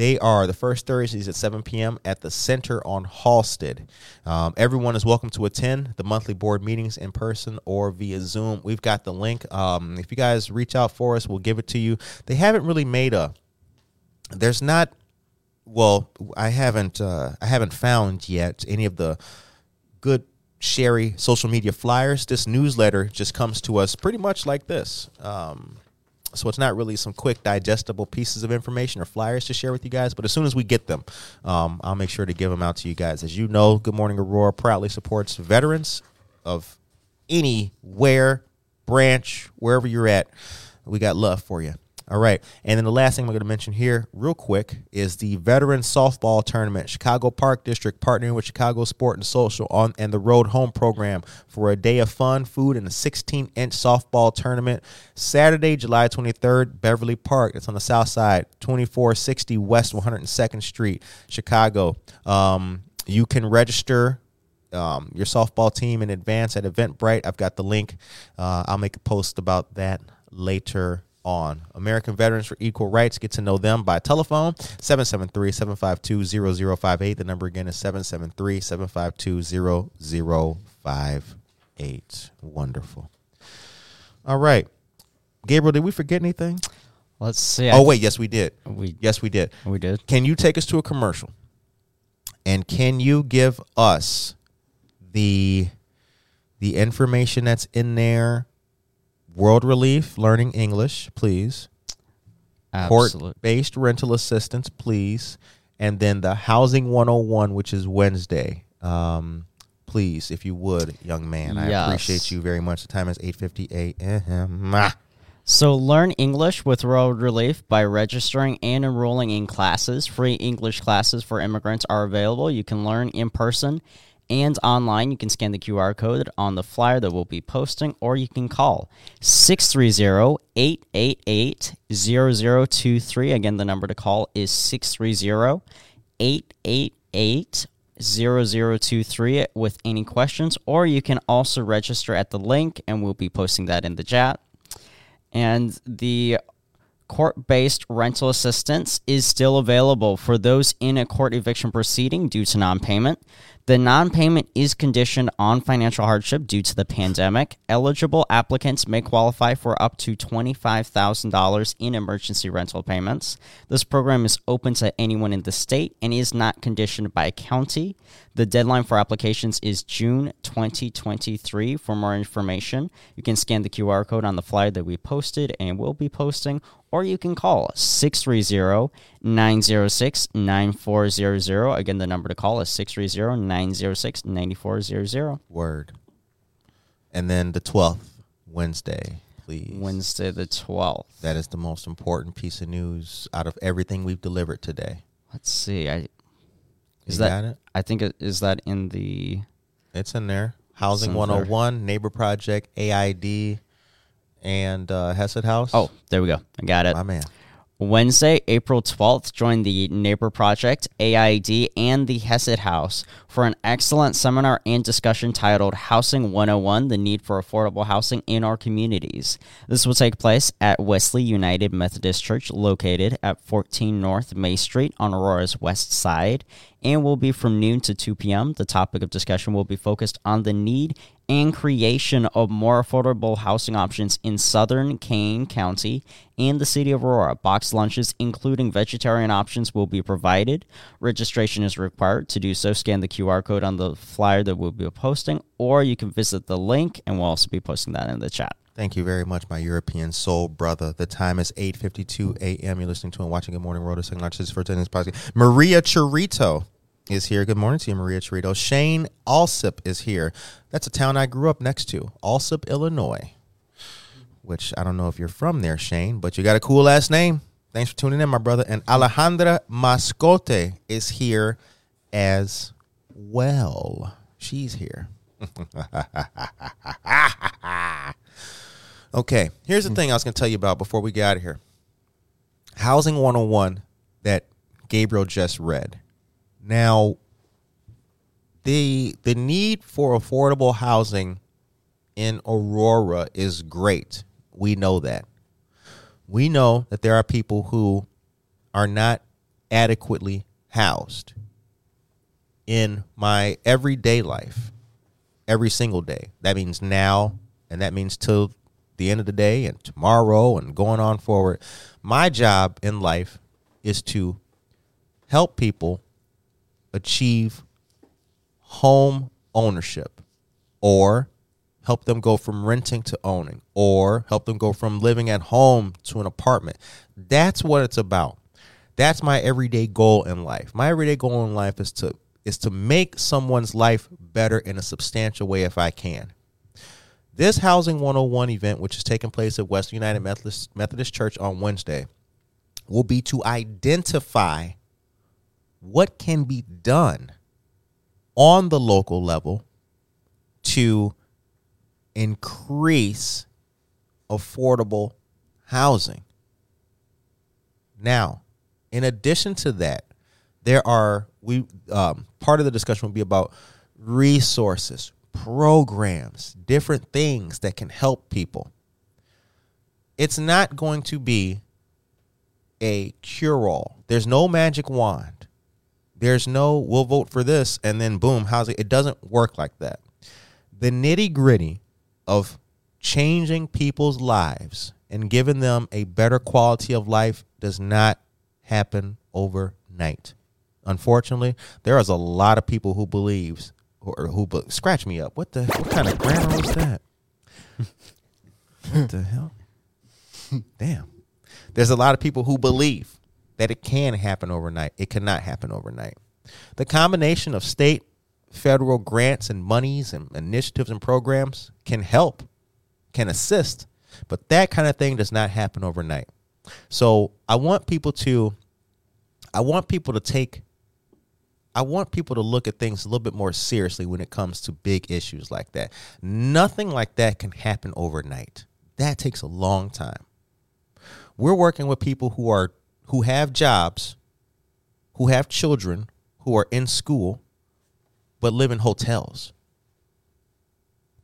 they are the first Thursdays at 7 p.m. at the Center on Halsted. Um, everyone is welcome to attend the monthly board meetings in person or via Zoom. We've got the link. Um, if you guys reach out for us, we'll give it to you. They haven't really made a. There's not. Well, I haven't. Uh, I haven't found yet any of the good Sherry social media flyers. This newsletter just comes to us pretty much like this. Um, so it's not really some quick digestible pieces of information or flyers to share with you guys. But as soon as we get them, um, I'll make sure to give them out to you guys. As you know, Good Morning Aurora proudly supports veterans of anywhere, branch, wherever you're at. We got love for you. All right. And then the last thing I'm going to mention here, real quick, is the Veteran Softball Tournament. Chicago Park District partnering with Chicago Sport and Social on and the Road Home program for a day of fun, food, and a 16 inch softball tournament. Saturday, July 23rd, Beverly Park. It's on the south side, 2460 West 102nd Street, Chicago. Um, you can register um, your softball team in advance at Eventbrite. I've got the link. Uh, I'll make a post about that later on. American Veterans for Equal Rights. Get to know them by telephone 773 752 0058. The number again is 773 752 0058. Wonderful. All right. Gabriel, did we forget anything? Let's see. Oh, wait. Yes, we did. We Yes, we did. we did. Can you take us to a commercial? And can you give us the the information that's in there? World Relief, learning English, please. Absolutely. Court-based rental assistance, please. And then the Housing 101, which is Wednesday. Um, please, if you would, young man. I appreciate you very much. The time is 8:50 a.m. So learn English with World Relief by registering and enrolling in classes. Free English classes for immigrants are available. You can learn in person and online. You can scan the QR code on the flyer that we'll be posting, or you can call 630-888-0023. Again, the number to call is 630-888-0023 with any questions, or you can also register at the link, and we'll be posting that in the chat and the court based rental assistance is still available for those in a court eviction proceeding due to non payment. The non payment is conditioned on financial hardship due to the pandemic. Eligible applicants may qualify for up to $25,000 in emergency rental payments. This program is open to anyone in the state and is not conditioned by county. The deadline for applications is June 2023. For more information, you can scan the QR code on the flyer that we posted and will be posting, or you can call 630 906 9400. Again, the number to call is 630 906 9400. Word. And then the 12th, Wednesday, please. Wednesday, the 12th. That is the most important piece of news out of everything we've delivered today. Let's see. I is You that got it? I think it is that in the It's in there. Housing in there. 101, Neighbor Project, AID, and uh, Hesed House. Oh, there we go. I got it. my man. Wednesday, April 12th, join the Neighbor Project, AID, and the Hesed House for an excellent seminar and discussion titled Housing 101 The Need for Affordable Housing in Our Communities. This will take place at Wesley United Methodist Church, located at 14 North May Street on Aurora's west side, and will be from noon to 2 p.m. The topic of discussion will be focused on the need and creation of more affordable housing options in southern Kane County and the city of Aurora. Box lunches, including vegetarian options, will be provided. Registration is required. To do so, scan the QR code on the flyer that we'll be posting, or you can visit the link, and we'll also be posting that in the chat. Thank you very much, my European soul brother. The time is 8.52 a.m. You're listening to and watching Good Morning World, the second largest for attendance podcast. Maria Chirito is here. Good morning to you, Maria Chirito. Shane Alsip is here. That's a town I grew up next to, Alsip, Illinois, which I don't know if you're from there, Shane, but you got a cool last name. Thanks for tuning in, my brother. And Alejandra Mascote is here as well. She's here. [laughs] Okay, here's the hmm. thing I was going to tell you about before we get out of here. Housing 101 that Gabriel just read. Now, the the need for affordable housing in Aurora is great. We know that. We know that there are people who are not adequately housed in my everyday life every single day. That means now, and that means till the end of the day, and tomorrow, and going on forward. My job in life is to help people achieve home ownership or help them go from renting to owning or help them go from living at home to an apartment. That's what it's about. That's my everyday goal in life. My everyday goal in life is to is to make someone's life better in a substantial way if I can. This Housing 101 event, which is taking place at West United Methodist, Methodist Church on Wednesday, will be to identify what can be done on the local level to increase affordable housing. Now, in addition to that, there are we um, part of the discussion will be about resources, programs, different things that can help people. It's not going to be a cure all. There's no magic wand. There's no we'll vote for this and then boom, how's it? It doesn't work like that. The nitty gritty of changing people's lives and giving them a better quality of life does not happen overnight. Unfortunately, there is a lot of people who believes or who be, scratch me up. What the what kind of grammar was that? what the hell? Damn. There's a lot of people who believe that it can happen overnight. It cannot happen overnight. The combination of state, federal grants and monies and initiatives and programs can help, can assist, but that kind of thing does not happen overnight. So I want people to I want people to take I want people to look at things a little bit more seriously when it comes to big issues like that. Nothing like that can happen overnight. That takes a long time. We're working with people who are who have jobs, who have children, who are in school, but live in hotels.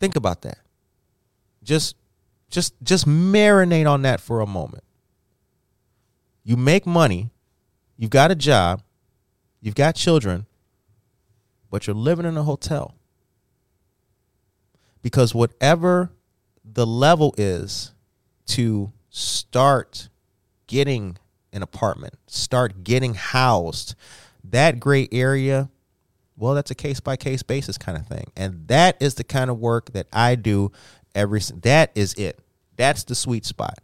Think about that. Just just just marinate on that for a moment. You make money, you've got a job, you've got children, but you're living in a hotel. Because whatever the level is to start getting an apartment, start getting housed, that gray area, well, that's a case by case basis kind of thing. And that is the kind of work that I do every that is it. That's the sweet spot.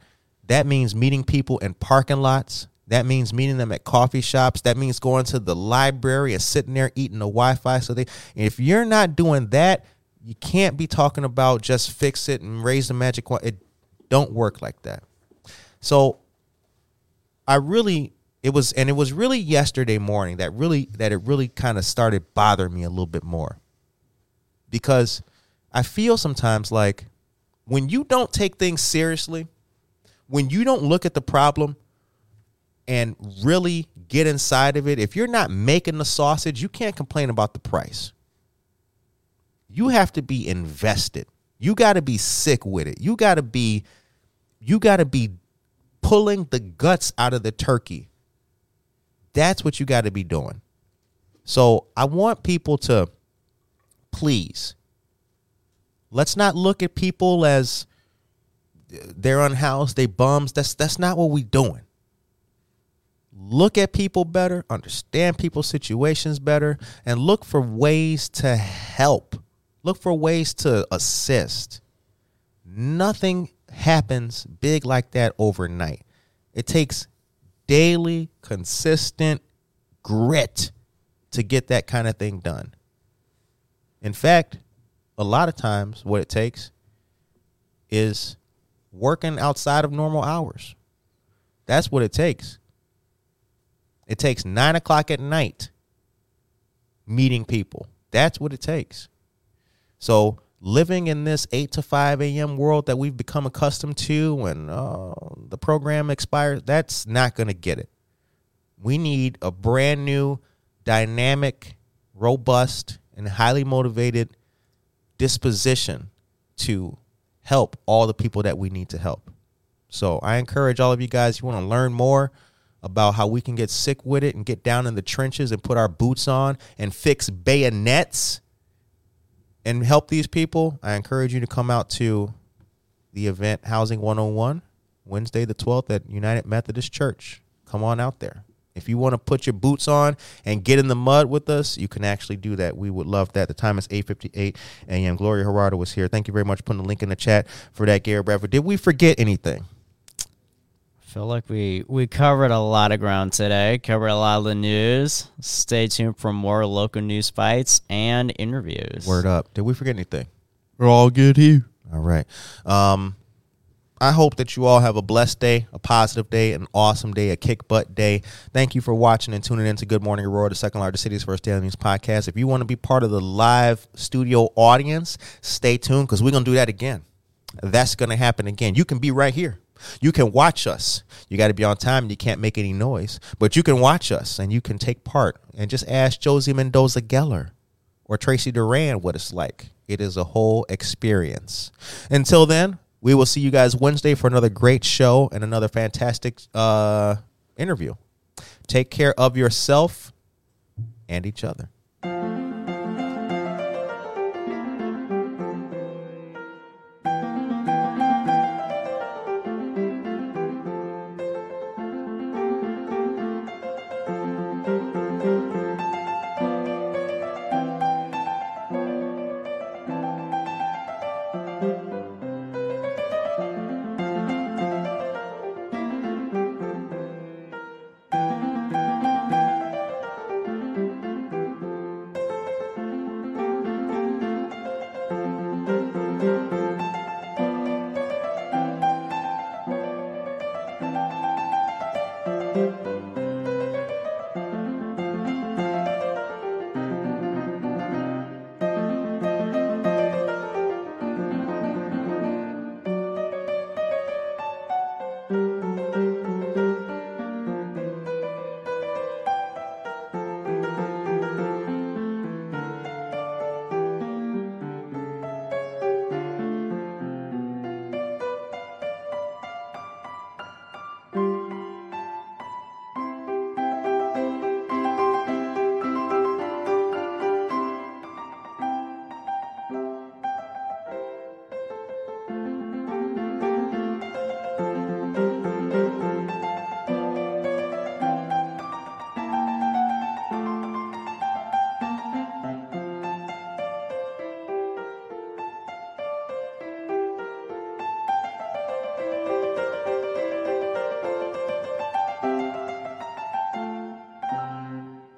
That means meeting people in parking lots. That means meeting them at coffee shops. That means going to the library and sitting there eating the Wi-Fi. So they, if you're not doing that, you can't be talking about just fix it and raise the magic. It don't work like that. So I really it was and it was really yesterday morning that really that it really kind of started bothering me a little bit more. Because I feel sometimes like when you don't take things seriously, when you don't look at the problem and really get inside of it, if you're not making the sausage, you can't complain about the price. You have to be invested. You got to be sick with it. You got to be you got to be pulling the guts out of the turkey. That's what you got to be doing. So I want people to please let's not look at people as they're unhoused, they bums. That's that's not what we doing. Look at people better, understand people's situations better, and look for ways to help. Look for ways to assist. Nothing happens big like that overnight. It takes daily, consistent grit to get that kind of thing done. In fact, a lot of times what it takes is working outside of normal hours. That's what it takes. It takes nine o'clock at night meeting people. That's what it takes. So living in this 8 to 5 a.m. world that we've become accustomed to when uh, the program expires, that's not going to get it. We need a brand new, dynamic, robust, and highly motivated disposition to help all the people that we need to help. So I encourage all of you guys, you want to learn more about how we can get sick with it and get down in the trenches and put our boots on and fix bayonets and help these people, I encourage you to come out to the event Housing 101, Wednesday the 12th at United Methodist Church. Come on out there. If you want to put your boots on and get in the mud with us, you can actually do that. We would love that. The time is 8.58 a.m. Gloria Gerardo was here. Thank you very much putting the link in the chat for that, Gary Bradford. Did we forget anything? Feel like we we covered a lot of ground today. Covered a lot of the news. Stay tuned for more local news bites and interviews. Word up. Did we forget anything? We're all good here. All right. Um, I hope that you all have a blessed day, a positive day, an awesome day, a kick butt day. Thank you for watching and tuning in to Good Morning Aurora, the second largest city's first daily news podcast. If you want to be part of the live studio audience, stay tuned because we're going to do that again. That's going to happen again. You can be right here. You can watch us. You got to be on time and you can't make any noise, but you can watch us and you can take part and just ask Josie Mendoza Geller or Tracy Duran what it's like. It is a whole experience. Until then, we will see you guys Wednesday for another great show and another fantastic uh, interview. Take care of yourself and each other.